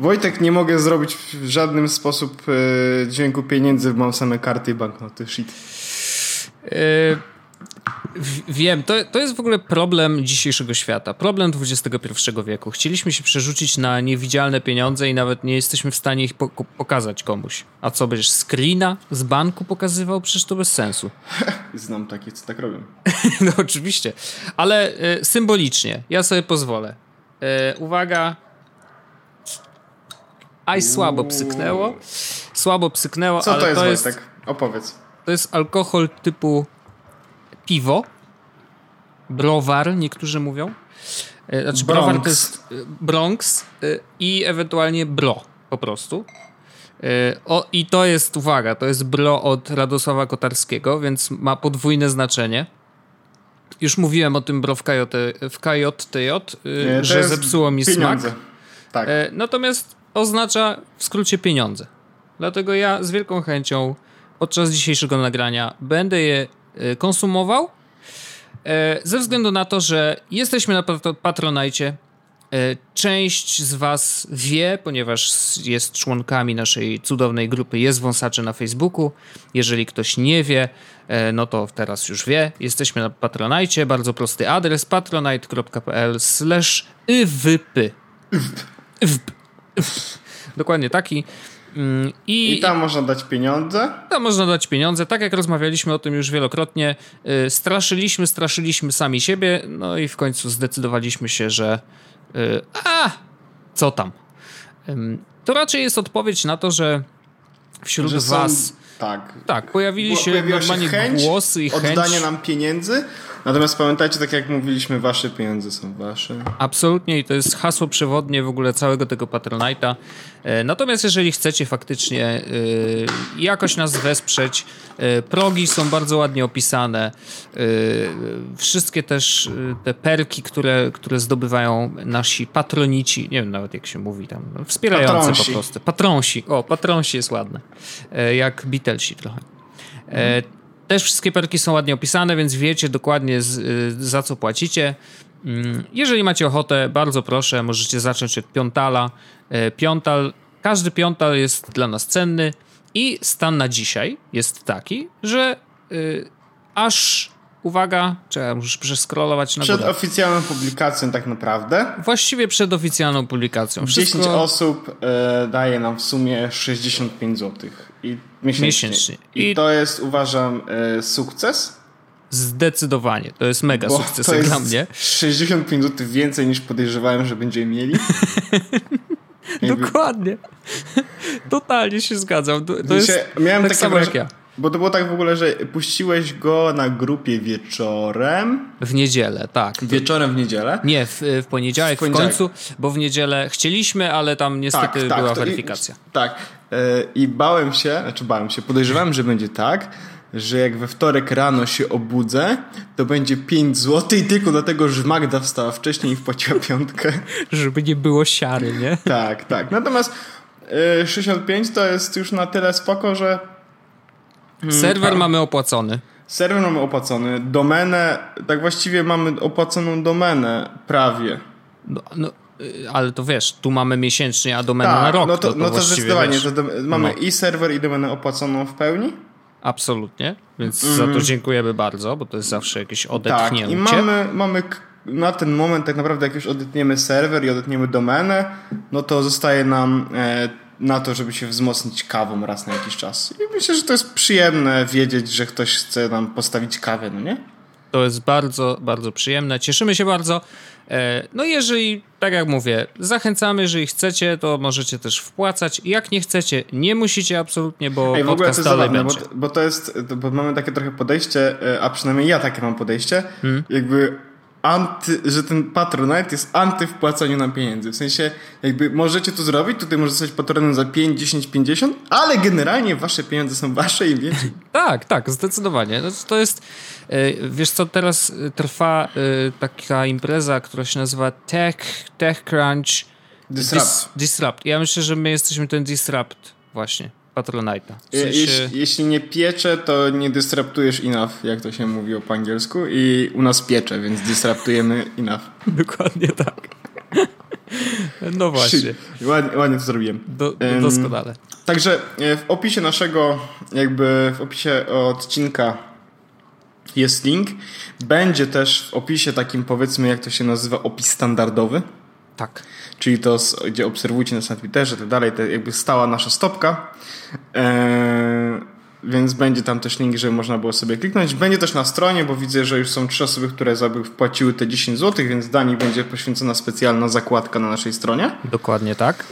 Wojtek, nie mogę zrobić w żadnym sposób e, dźwięku pieniędzy, mam same karty i banknoty. Shit. Yy, wiem, to, to jest w ogóle problem dzisiejszego świata, problem XXI wieku. Chcieliśmy się przerzucić na niewidzialne pieniądze i nawet nie jesteśmy w stanie ich po pokazać komuś. A co, będziesz screena z banku pokazywał? Przecież to bez sensu. Znam takie, co tak robią. no oczywiście, ale y, symbolicznie, ja sobie pozwolę. Y, uwaga, Aj słabo psyknęło. Słabo psyknęło, Co ale to jest, to jest, Wojtek? Opowiedz. to jest alkohol typu piwo, browar, niektórzy mówią. E, Znaczy, Bronx. browar to jest e, Bronx e, i ewentualnie bro po prostu. O, I to jest, uwaga, to jest bro od Radosława Kotarskiego, więc ma podwójne znaczenie. Już mówiłem o tym bro w, KJ, w KJTJ, Nie, że zepsuło mi pieniądze. smak. Tak. Natomiast oznacza w skrócie pieniądze. Dlatego ja z wielką chęcią podczas dzisiejszego nagrania będę je e, konsumował. E, Ze względu na to, że jesteśmy na patro- Patronajcie. E, Część z Was wie, ponieważ jest członkami naszej cudownej grupy Jest Wąsacze na Facebooku. Jeżeli ktoś nie wie, no to teraz już wie. Jesteśmy na Patronajcie. Bardzo prosty adres patronite.pl slash iwypy. Dokładnie taki. Mm, I, I tam można dać pieniądze. tam można dać pieniądze. Tak jak rozmawialiśmy o tym już wielokrotnie, y, straszyliśmy, straszyliśmy sami siebie, no i w końcu zdecydowaliśmy się, że y, a, co tam. To raczej jest odpowiedź na to, że wśród Że są, was tak. tak, pojawili się Pojawiła normalnie chęć głosy i chęć. oddania nam pieniędzy. Natomiast pamiętajcie, tak jak mówiliśmy, wasze pieniądze są wasze. Absolutnie i to jest hasło przewodnie w ogóle całego tego Patronite'a. E, Natomiast jeżeli chcecie faktycznie e, jakoś nas wesprzeć, e, progi są bardzo ładnie opisane. Wszystkie też te perki, które, które zdobywają nasi patronici, nie wiem nawet jak się mówi tam, wspierający Patronsi. po prostu. Patronsi, o patronsi jest ładne. Jak Beatlesi trochę. E, Też wszystkie perki są ładnie opisane, więc wiecie dokładnie z, y, za co płacicie. Mm, Jeżeli macie ochotę, bardzo proszę, możecie zacząć od piątala. E, Piątal, każdy piątal jest dla nas cenny i stan na dzisiaj jest taki, że aż, uwaga, czekaj, muszę przeskrolować na Przed górę. oficjalną publikacją tak naprawdę Właściwie przed oficjalną publikacją. 10 Wszystko osób e, daje nam w sumie 65 zł i miesięcznie. Miesięcznie. I, I- to jest uważam e, sukces. zdecydowanie. To jest mega Bo sukces to jest dla mnie. 65 zł więcej niż podejrzewałem, że będziemy mieli. Dokładnie. Totalnie się zgadzam. To, to W sensie, jest miałem tak samo jak ja. Bo to było tak w ogóle, że puściłeś go na grupie wieczorem. W niedzielę, tak. Wieczorem w niedzielę. Nie, w, w poniedziałek, W poniedziałek. w końcu, bo w niedzielę chcieliśmy, ale tam niestety była to i- weryfikacja. tak. E, I bałem się, znaczy bałem się, podejrzewałem, że będzie tak, że jak we wtorek rano się obudzę, to będzie 5 zł i tylko dlatego, że Magda wstała wcześniej i wpłaciła piątkę. Żeby nie było siary, nie? tak, tak. Natomiast e, 65 to jest już na tyle spoko, że Serwer tak. mamy opłacony. serwer mamy opłacony, domenę, tak właściwie mamy opłaconą domenę prawie. No, no, y, ale to wiesz, tu mamy miesięcznie, a domenę na rok. no to, no to właściwie, zdecydowanie, wiesz, to dom- mamy no. i serwer i domenę opłaconą w pełni. Absolutnie, więc za to dziękujemy bardzo, bo to jest zawsze jakieś Mhm. Tak, odetchnięcie. i mamy, mamy na ten moment tak naprawdę jak już odetniemy serwer i odetniemy domenę, no to zostaje nam e, na to, żeby się wzmocnić kawą raz na jakiś czas. I myślę, że to jest przyjemne wiedzieć, że ktoś chce nam postawić kawę, no nie? To jest bardzo, bardzo przyjemne. Cieszymy się bardzo. E, No i jeżeli, tak jak mówię, zachęcamy, jeżeli chcecie, to możecie też wpłacać. Jak nie chcecie, nie musicie absolutnie, bo Ej, w ogóle to jest zabawne, bo, bo to jest, bo mamy takie trochę podejście, e, a przynajmniej ja takie mam podejście, Hmm? jakby anty, że ten Patronite jest anty wpłacaniu nam pieniędzy. W sensie, jakby możecie to zrobić, tutaj możecie zostać patronem za 5, 10, 50, ale generalnie wasze pieniądze są wasze i wiecie. Tak, tak, zdecydowanie. No, to jest, e, wiesz co, teraz e, trwa e, taka impreza, która się nazywa Tech, TechCrunch Disrupt. Dis, Disrupt. Ja myślę, że my jesteśmy ten Disrupt właśnie, Patronite'a. W sensie, Jeśli, jeśli nie piecze, to nie disruptujesz enough, jak to się mówi po angielsku. I u nas piecze, więc disruptujemy enough. Dokładnie tak. No właśnie. Ładnie, ładnie to zrobiłem. Do, do, doskonale. Także e, w opisie naszego, jakby w opisie odcinka jest link. Będzie też w opisie takim powiedzmy, jak to się nazywa, opis standardowy. Tak. Czyli to, gdzie obserwujcie nas na Twitterze, tak dalej, to jakby stała nasza stopka. Eee, więc będzie tam też link, żeby można było sobie kliknąć. Będzie też na stronie, bo widzę, że już są trzy osoby, które wpłaciły te 10 zł, więc Dani będzie poświęcona specjalna zakładka na naszej stronie. Dokładnie tak.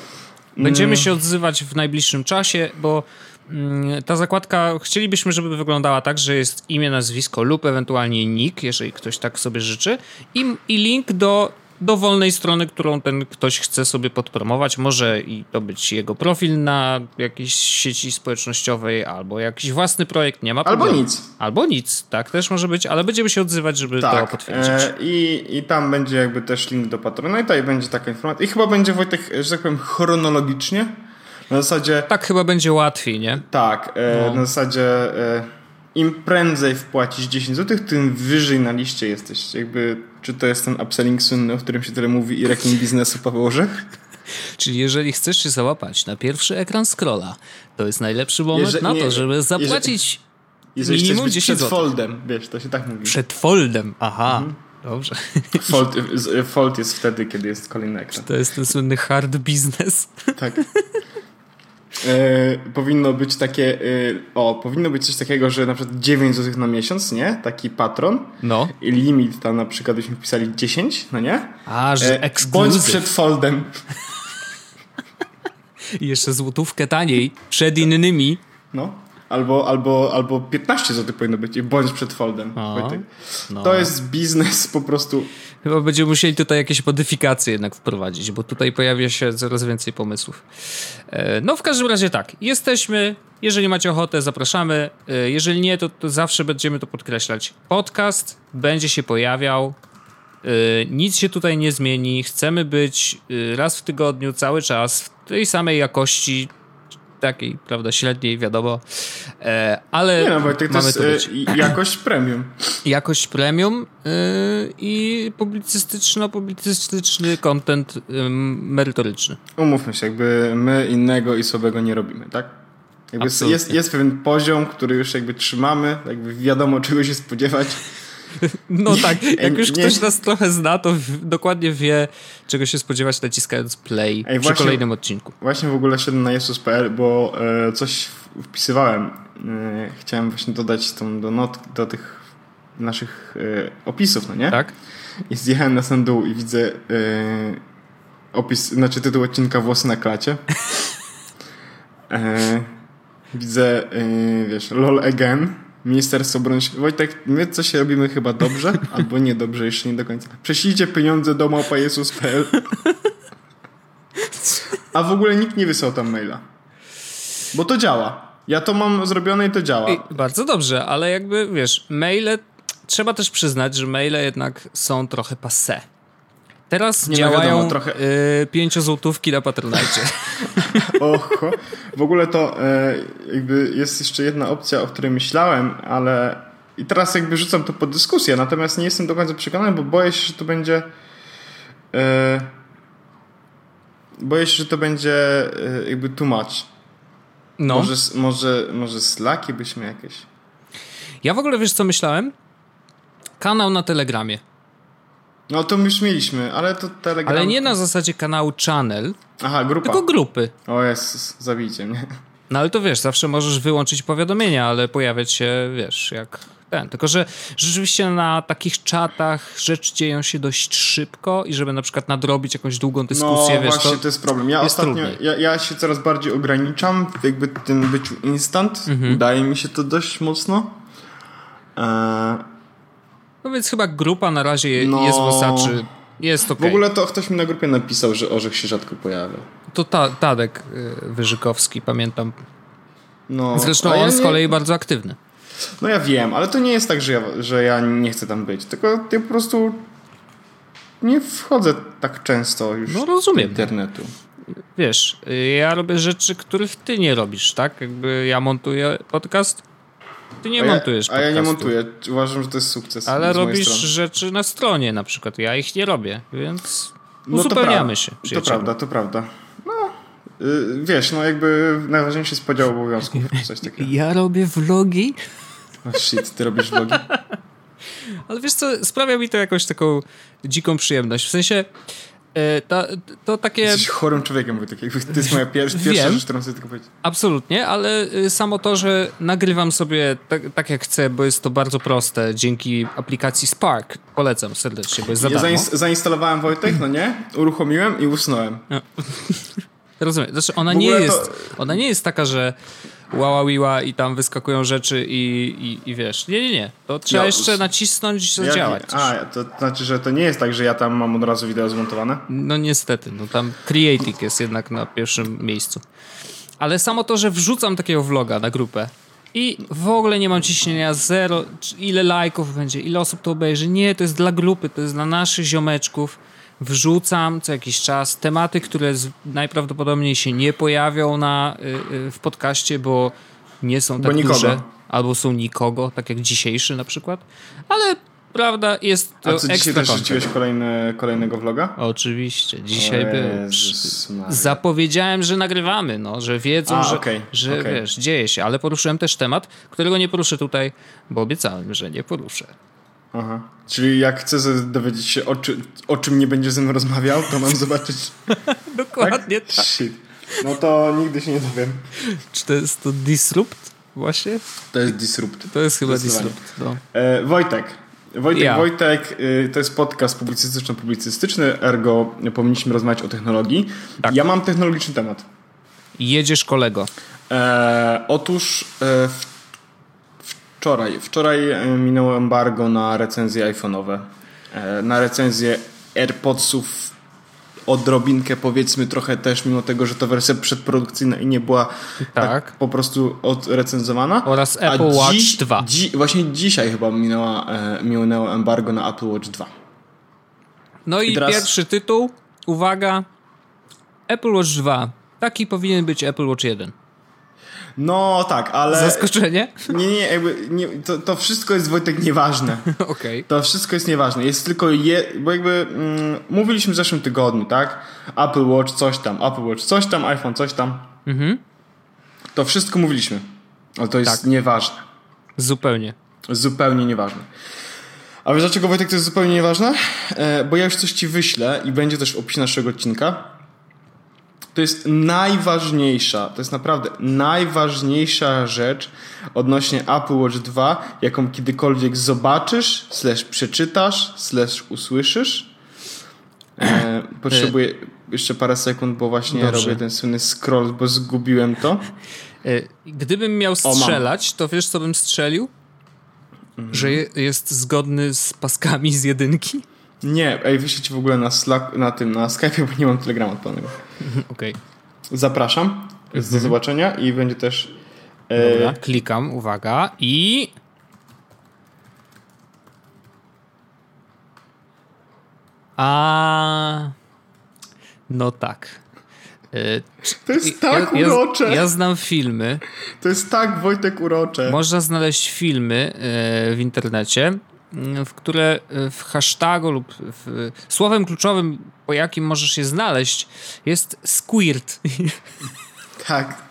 Będziemy się odzywać w najbliższym czasie, bo mm, ta zakładka chcielibyśmy, żeby wyglądała tak, że jest imię, nazwisko lub ewentualnie nick, jeżeli ktoś tak sobie życzy, i, i link do dowolnej strony, którą ten ktoś chce sobie podpromować. Może i to być jego profil na jakiejś sieci społecznościowej, albo jakiś własny projekt, nie ma Albo problemu. nic. Albo nic, tak też może być, ale będziemy się odzywać, żeby to Tak, potwierdzić. e, i, i tam będzie jakby też link do Patronite'a i będzie taka informacja. I chyba będzie Wojtek, że tak powiem, chronologicznie. Na zasadzie, Tak chyba będzie łatwiej, nie? tak, e, No. na zasadzie e, im prędzej wpłacisz 10 zł, tym wyżej na liście jesteś. Jakby, czy to jest ten upselling słynny, o którym się tyle mówi i rekin biznesu Paweł Orzech? Czyli jeżeli chcesz się załapać na pierwszy ekran scrolla, to jest najlepszy moment Jeże- na nie, to, żeby jeżeli- zapłacić Jeżeli Minimum chcesz być 10 przed złotych. foldem, wiesz, to się tak mówi. przed foldem. Aha, Mhm. dobrze. Fold, fold jest wtedy, kiedy jest kolejny ekran. To jest ten słynny hard business. Tak. E, powinno być takie, e, o, powinno być coś takiego, że na przykład 9 zł na miesiąc, nie? Taki patron. No. I limit tam na przykład byśmy wpisali 10, no nie? A, że E, bądź przed foldem. I jeszcze złotówkę taniej przed innymi. No. Albo, albo, albo 15 zł powinno być i bądź przed foldem. O, Wojtek. no. To jest biznes po prostu. Chyba będziemy musieli tutaj jakieś modyfikacje jednak wprowadzić, bo tutaj pojawia się coraz więcej pomysłów. E, No w każdym razie tak, jesteśmy, jeżeli macie ochotę, zapraszamy. E, Jeżeli nie, to, to zawsze będziemy to podkreślać. Podcast będzie się pojawiał, E, nic się tutaj nie zmieni. Chcemy być raz w tygodniu, cały czas, w tej samej jakości, takiej, prawda, średniej, wiadomo. E, Ale Nie no, Wojtek, to mamy jest tu e, jakość premium. jakość premium yy, i publicystyczno-publicystyczny content merytoryczny. Umówmy się, jakby my innego i słabego nie robimy, tak? Jakby Absolutnie. jest, jest pewien poziom, który już jakby trzymamy, jakby wiadomo czego się spodziewać. No tak, jak już ktoś nas trochę zna, to dokładnie wie, czego się spodziewać naciskając play Ej, przy właśnie- kolejnym odcinku. Właśnie w ogóle szedłem na jesus.pl, bo e, coś wpisywałem. E, chciałem właśnie dodać tą do not, do tych naszych e, opisów, no nie? Tak? I zjechałem na sam dół i widzę e, opis, znaczy tytuł odcinka Włosy na klacie. E, widzę, e, wiesz, lol again. Ministerstwo Obrony. Wojtek, my coś robimy chyba dobrze, albo niedobrze, jeszcze nie do końca. Prześlijcie pieniądze do małpajesus.pl A w ogóle nikt nie wysłał tam maila. Bo to działa. Ja to mam zrobione i to działa. I bardzo dobrze, ale jakby wiesz, maile, trzeba też przyznać, że maile jednak są trochę passé. Teraz Nie, no działają wiadomo, trochę- yy, pięciozłotówki na Patronite. Oho. W ogóle to e, jakby jest jeszcze jedna opcja, o której myślałem, ale i teraz jakby rzucam to pod dyskusję, natomiast nie jestem do końca przekonany, bo boję się, że to będzie e, boję się, że to będzie e, jakby too much. No. Może, może, może slaki byśmy jakieś. Ja w ogóle wiesz co myślałem? Kanał na Telegramie. No to już mieliśmy, ale to telegram... Ale nie na zasadzie kanału channel, Aha, grupa. tylko grupy. O Jezus, zabijcie mnie. No ale to wiesz, zawsze możesz wyłączyć powiadomienia, ale pojawiać się, wiesz, jak ten. Tylko, że rzeczywiście na takich czatach rzeczy dzieją się dość szybko i żeby na przykład nadrobić jakąś długą dyskusję, no wiesz, właśnie, to... to, jest problem. Ja jest ostatnio, ja, ja się coraz bardziej ograniczam w jakby tym byciu instant. Mhm. Udaje mi się to dość mocno. Eee, No więc chyba grupa na razie No. jest wosaczy, jest okej. W ogóle to ktoś mi na grupie napisał, że orzech się rzadko pojawia. To ta, Tadek y, Wyżykowski, pamiętam. No, Zresztą a ja on z nie- kolei bardzo aktywny. No ja wiem, ale to nie jest tak, że ja, że ja nie chcę tam być. Tylko ja po prostu nie wchodzę tak często już No, rozumiem. do internetu. Wiesz, y, ja robię rzeczy, których ty nie robisz, tak? Jakby ja montuję podcast, ty nie a ja, montujesz A ja nie montuję. Uważam, że to jest sukces. Ale robisz rzeczy na stronie na przykład. Ja ich nie robię, więc Uzupełniamy się. To prawda, to prawda. No, y, wiesz, no jakby najważniejszy jest podział obowiązków, coś takiego. Ja robię vlogi, Oh shit, ty robisz vlogi? ale wiesz co, sprawia mi to jakąś taką dziką przyjemność. W sensie, e, ta, to takie... Jesteś chorym człowiekiem, Wojtek. Jakby To jest moja pier pierwsza rzecz, którą chcę tylko powiedzieć. Absolutnie, ale y, samo to, że nagrywam sobie tak, tak jak chcę, bo jest to bardzo proste dzięki aplikacji Spark. Polecam serdecznie, bo jest za Ja darmo. zainstalowałem Wojtek, no nie? Uruchomiłem i usnąłem. Rozumiem. Znaczy ona nie, to- jest, ona nie jest taka, że łała wiła i tam wyskakują rzeczy i, i, i wiesz. Nie, nie, nie. To trzeba Ja- jeszcze nacisnąć i zadziałać. coś. A, to znaczy, że to nie jest tak, że ja tam mam od razu wideo zmontowane? No niestety, no tam creating jest jednak na pierwszym miejscu. Ale samo to, że wrzucam takiego vloga na grupę i w ogóle nie mam ciśnienia, zero, ile lajków będzie, ile osób to obejrzy. Nie, to jest dla grupy, to jest dla naszych ziomeczków. Wrzucam co jakiś czas tematy, które najprawdopodobniej się nie pojawią na, y, y, w podcaście, bo nie są tak duże, albo są nikogo, tak jak dzisiejszy na przykład. Ale prawda, jest to A co, dzisiaj też rzuciłeś kolejny, kolejnego vloga? Oczywiście, dzisiaj był. Zapowiedziałem, że nagrywamy, no, że wiedzą, A, że, okej, że okej. wiesz, dzieje się, ale poruszyłem też temat, którego nie poruszę tutaj, bo obiecałem, że nie poruszę. Aha. Czyli jak chcę dowiedzieć się, o, czy, o czym nie będziesz ze mną rozmawiał, to mam zobaczyć. Dokładnie tak. Shit. No to nigdy się nie dowiem. Czy to jest to Disrupt właśnie? To jest Disrupt. To jest chyba. Disrupt. No. E, Wojtek. Wojtek, Ja. Wojtek, y, to jest podcast publicystyczno-publicystyczny, ergo powinniśmy rozmawiać o technologii. Tak. Ja mam technologiczny temat. Jedziesz kolego. E, otóż e, w, wczoraj, wczoraj e, minęło embargo na recenzje iPhone'owe. E, na recenzję AirPodsów odrobinkę powiedzmy trochę też, mimo tego, że to wersja przedprodukcyjna i nie była tak, Tak. po prostu odrecenzowana. Oraz A Apple Watch dziś- 2. Dzi, właśnie dzisiaj chyba minęła, e, minęło embargo na Apple Watch 2. No i, I teraz- pierwszy tytuł, uwaga, Apple Watch 2. Taki powinien być Apple Watch 1. No tak, ale Zaskoczenie? nie, nie, jakby nie, to, to wszystko jest Wojtek nieważne. Okej. To wszystko jest nieważne. Jest tylko je, bo jakby mm, mówiliśmy w zeszłym tygodniu, tak? Apple Watch coś tam, Apple Watch coś tam, iPhone coś tam. Mhm. To wszystko mówiliśmy. Ale to jest Tak. nieważne. Zupełnie. Zupełnie nieważne. A wiesz dlaczego Wojtek to jest zupełnie nieważne? E, bo ja już coś ci wyślę i będzie też w opisie naszego odcinka. To jest najważniejsza, to jest naprawdę najważniejsza rzecz odnośnie Apple Watch 2, jaką kiedykolwiek zobaczysz, slash przeczytasz, slash usłyszysz. E, potrzebuję jeszcze parę sekund, bo właśnie Dobrze. robię ten słynny scroll, bo zgubiłem to. E, Gdybym miał strzelać, to wiesz, co bym strzelił? Że je, jest zgodny z paskami z jedynki? Nie, ej, wyślę ci w ogóle na Slack, na tym, na Skype, bo nie mam telegrama odpalonego. Okej. Zapraszam. Do zobaczenia i będzie też. Dobra, E, klikam, uwaga i... A... No tak. E, to jest tak ja, urocze. ja, ja znam filmy. To jest tak Wojtek urocze. Można znaleźć filmy e, w internecie, w które e, w hashtagu lub w, słowem kluczowym, po jakim możesz je znaleźć, jest squirt. Tak.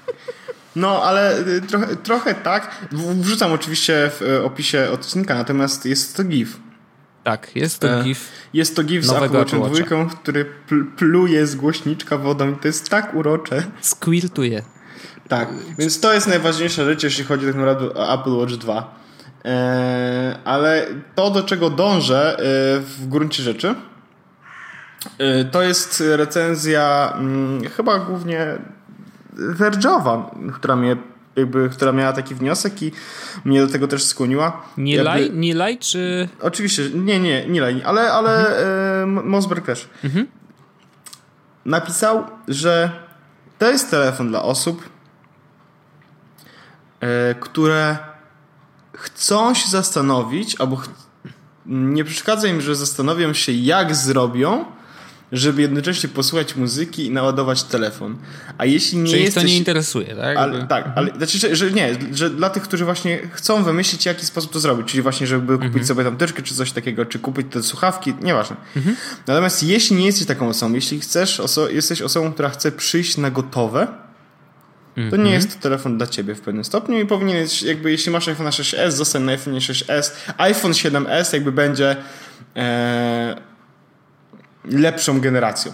No, ale y, trochę, trochę tak. Wrzucam oczywiście w y, opisie odcinka, natomiast jest to GIF. tak, jest to E, gif. Jest to GIF z Apple dwójką, który pl- pluje z głośniczka wodą i to jest tak urocze. Squirtuje. Tak, więc to jest najważniejsza rzecz, jeśli chodzi tak naprawdę o Apple Watch 2. Eee, ale to, do czego dążę e, w gruncie rzeczy, e, to jest recenzja mm, chyba głównie Verge'owa, która mnie jakby, która miała taki wniosek i mnie do tego też skłoniła. Nie Jakby- czy... Oczywiście, nie, nie, nie lej, ale, ale e, Mosberg też. Napisał, że to jest telefon dla osób, e, które chcą się zastanowić, albo nie przeszkadza im, że zastanowią się, jak zrobią, żeby jednocześnie posłuchać muzyki i naładować telefon. A jeśli nie Czyli jesteś... to nie interesuje, tak? Ale, tak, ale znaczy, że, nie, że dla tych, którzy właśnie chcą wymyślić, jaki sposób to zrobić, czyli właśnie, żeby kupić Mhm. sobie tam teczkę czy coś takiego, czy kupić te słuchawki, nieważne. Natomiast jeśli nie jesteś taką osobą, jeśli chcesz, oso jesteś osobą, która chce przyjść na gotowe, to Mhm. nie jest to telefon dla ciebie w pewnym stopniu i powinieneś, jakby jeśli masz iPhone 6s, zostań na iPhone 6s. iPhone 7s jakby będzie e, lepszą generacją.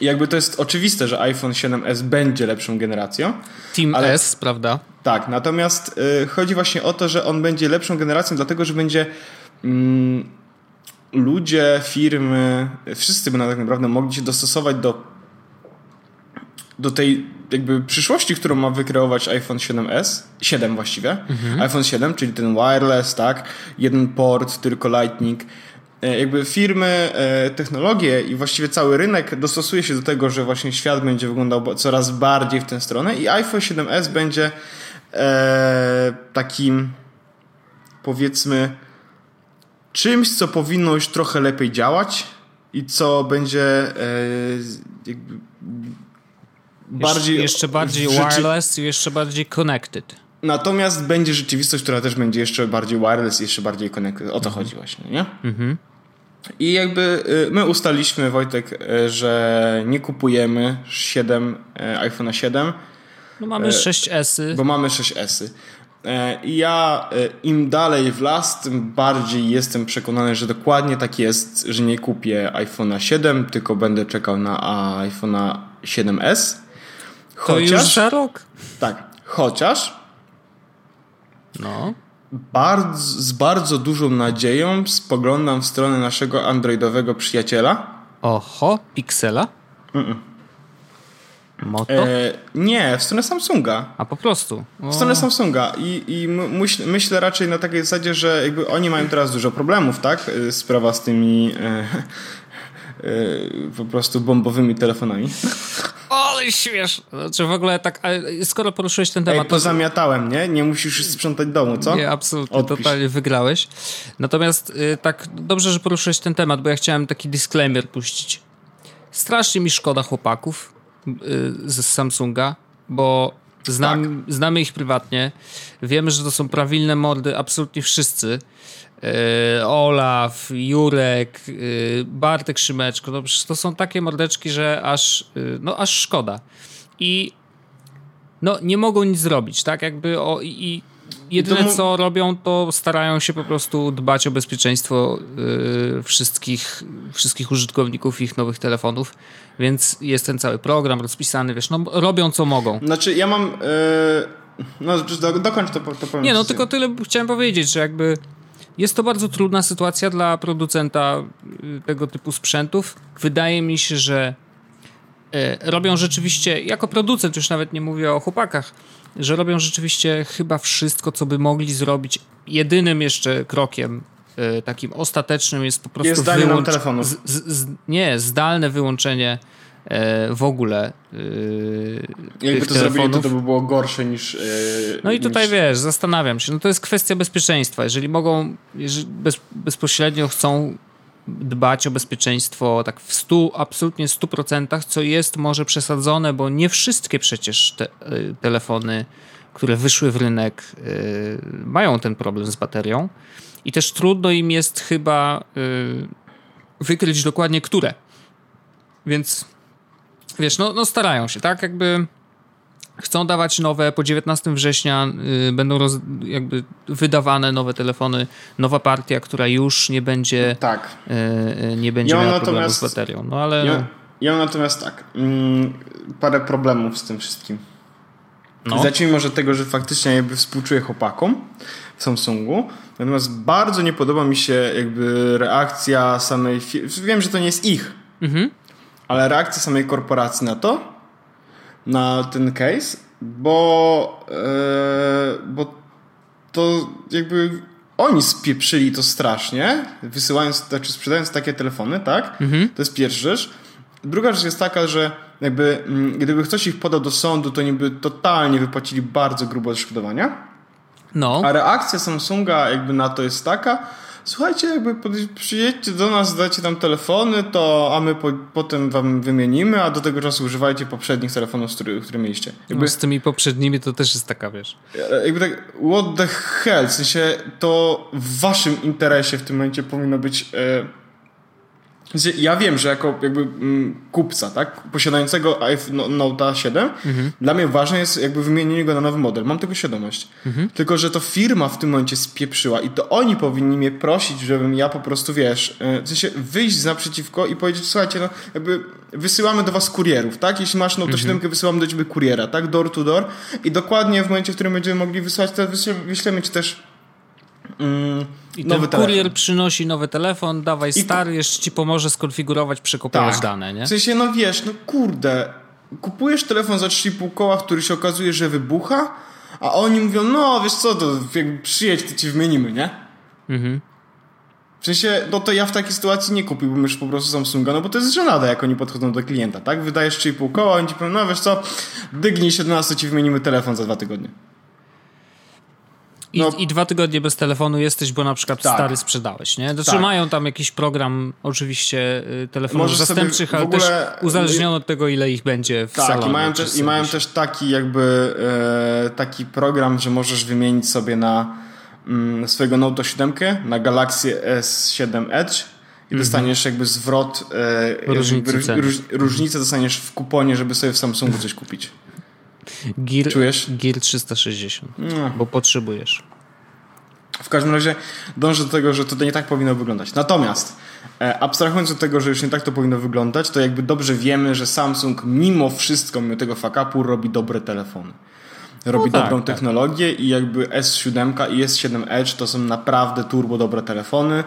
I jakby to jest oczywiste, że iPhone 7s będzie lepszą generacją. Team ale- S, prawda? Tak, natomiast y, chodzi właśnie o to, że on będzie lepszą generacją, dlatego że będzie mm, ludzie, firmy, wszyscy będą tak naprawdę mogli się dostosować do, do tej jakby przyszłości, którą ma wykreować iPhone 7s, 7 właściwie, iPhone 7, czyli ten wireless, tak, jeden port, tylko Lightning. E, Jakby firmy, e, technologie i właściwie cały rynek dostosuje się do tego, że właśnie świat będzie wyglądał coraz bardziej w tę stronę i iPhone 7s będzie e, takim powiedzmy czymś, co powinno już trochę lepiej działać i co będzie jakby bardziej jeszcze, jeszcze bardziej rzeczy- wireless i jeszcze bardziej connected. Natomiast będzie rzeczywistość, która też będzie jeszcze bardziej wireless, jeszcze bardziej connected. O to chodzi właśnie, nie? I jakby y, my ustaliśmy, Wojtek, y, że nie kupujemy 7, y, iPhone'a 7, No mamy 6S-y. bo mamy 6S-y. E, I ja im dalej w las, tym bardziej jestem przekonany, że dokładnie tak jest, że nie kupię iPhone'a 7, tylko będę czekał na iPhone'a 7S. To już za rok. tak, chociaż No. bardzo, z bardzo dużą nadzieją spoglądam w stronę naszego androidowego przyjaciela. Oho, Pixela? Moto? E, nie, w stronę Samsunga. A po prostu. O, W stronę Samsunga i, i myśl, myślę raczej na takiej zasadzie, że jakby oni mają teraz dużo problemów, tak? E, Sprawa z tymi e, po prostu bombowymi telefonami. ale śmiesz. Znaczy w ogóle tak, skoro poruszyłeś ten Ej, temat, to pozamiatałem, nie? Nie musisz sprzątać domu, co? Nie, absolutnie, Odpisz. totalnie wygrałeś. Natomiast y, tak dobrze, że poruszyłeś ten temat, bo ja chciałem taki disclaimer puścić. Strasznie mi szkoda chłopaków y, z Samsunga, bo znam, znamy ich prywatnie. Wiemy, że to są prawilne mordy absolutnie wszyscy. Y, Olaf, Jurek, y, Bartek Szymeczko, no to są takie mordeczki, że aż, y, no aż szkoda. I no nie mogą nic zrobić, tak? Jakby o, i, jedyne co robią, to starają się po prostu dbać o bezpieczeństwo wszystkich, wszystkich użytkowników ich nowych telefonów, więc jest ten cały program rozpisany, wiesz, no robią co mogą. Znaczy ja mam... E, no do, dokończ to, to powiem. Nie, no tylko tyle chciałem powiedzieć, że jakby jest to bardzo trudna sytuacja dla producenta y, tego typu sprzętów. Wydaje mi się, że e, robią rzeczywiście, jako producent już nawet nie mówię o chłopakach, że robią rzeczywiście chyba wszystko, co by mogli zrobić. Jedynym jeszcze krokiem e, takim ostatecznym jest po prostu Jest wyłącz- z, z, z, nie, zdalne wyłączenie w ogóle e, Jakby to zrobili, to, to by było gorsze niż... E, No i tutaj niż... wiesz, zastanawiam się, no to jest kwestia bezpieczeństwa. Jeżeli mogą, jeżeli bez, bezpośrednio chcą dbać o bezpieczeństwo tak w 100, absolutnie 100%, co jest może przesadzone, bo nie wszystkie przecież te, telefony, które wyszły w rynek, mają ten problem z baterią. I też trudno im jest chyba wykryć dokładnie które. Więc wiesz, no, no starają się, tak? Jakby chcą dawać nowe, po 19 września y, będą roz, jakby wydawane nowe telefony, nowa partia, która już nie będzie, Tak. y, y, nie będzie Ja miała problemu z baterią. No ale Ja, no, ja natomiast tak, mm, parę problemów z tym wszystkim. no. Zacznijmy może tego, że faktycznie jakby współczuję chłopakom w Samsungu, natomiast bardzo nie podoba mi się jakby reakcja samej firmy. Wiem, że to nie jest ich, Mhm. Ale reakcja samej korporacji na to, na ten case, bo, e, bo to jakby oni spieprzyli to strasznie, wysyłając, znaczy sprzedając takie telefony, tak? To jest pierwsza rzecz. Druga rzecz jest taka, że jakby mm, gdyby ktoś ich podał do sądu, to niby totalnie wypłacili bardzo grube odszkodowania. no. A reakcja Samsunga jakby na to jest taka, słuchajcie, jakby przyjedźcie do nas, dajcie tam telefony, to a my po, potem wam wymienimy, a do tego czasu używajcie poprzednich telefonów, które, które mieliście. Jakby, no z tymi poprzednimi to też jest taka, wiesz. E, jakby tak, what the hell, w sensie to w waszym interesie w tym momencie powinno być... E, ja wiem, że jako jakby mm, kupca, tak, posiadającego iPhone no, Note 7, mhm. dla mnie ważne jest jakby wymienienie go na nowy model. Mam tego świadomość. Mhm. Tylko, że to firma w tym momencie spieprzyła i to oni powinni mnie prosić, żebym ja po prostu, wiesz, e, w sensie wyjść naprzeciwko i powiedzieć, słuchajcie, no jakby wysyłamy do was kurierów, tak? Jeśli masz Note mhm. 7, wysyłamy do ciebie kuriera, tak? Door to door i dokładnie w momencie, w którym będziemy mogli wysłać, to wyślemy ci też Mm, I nowy ten kurier przynosi nowy telefon, dawaj stary, jeszcze ci pomoże skonfigurować, przekopiować tak. dane, nie? W sensie, no wiesz, no kurde, kupujesz telefon za 3,5 koła, który się okazuje, że wybucha, a oni mówią, no wiesz co, to jak przyjedź, to ci wymienimy, nie? Mhm. W sensie, no to ja w takiej sytuacji nie kupiłbym już po prostu Samsunga, no bo to jest żenada, jak oni podchodzą do klienta, tak? Wydajesz 3,5 koła, oni ci powiedzą, no wiesz co, dygnij się do nas, to ci wymienimy telefon za dwa tygodnie. I, no, I, dwa tygodnie bez telefonu jesteś, bo na przykład tak. stary sprzedałeś, nie? Znaczy tak. mają tam jakiś program oczywiście y, telefonów Możesz zastępczych, ale ogóle... też uzależnione od tego, ile ich będzie w tak, salonie. Tak, i mają, też, i mają też taki jakby e, taki program, że możesz wymienić sobie na mm, swojego Note 7 na Galaxy S7 Edge i mhm. dostaniesz jakby zwrot e, różnicy, róż, różnicę dostaniesz w kuponie, żeby sobie w Samsungu coś kupić. Gear, Czujesz? Gear 360, no. bo potrzebujesz. W każdym razie dążę do tego, że to nie tak powinno wyglądać. Natomiast e, abstrahując od tego, że już nie tak to powinno wyglądać, to jakby dobrze wiemy, że Samsung mimo wszystko, mimo tego fakapu robi dobre telefony. Robi no tak, dobrą tak. technologię i jakby S7 i S7 Edge to są naprawdę turbo dobre telefony.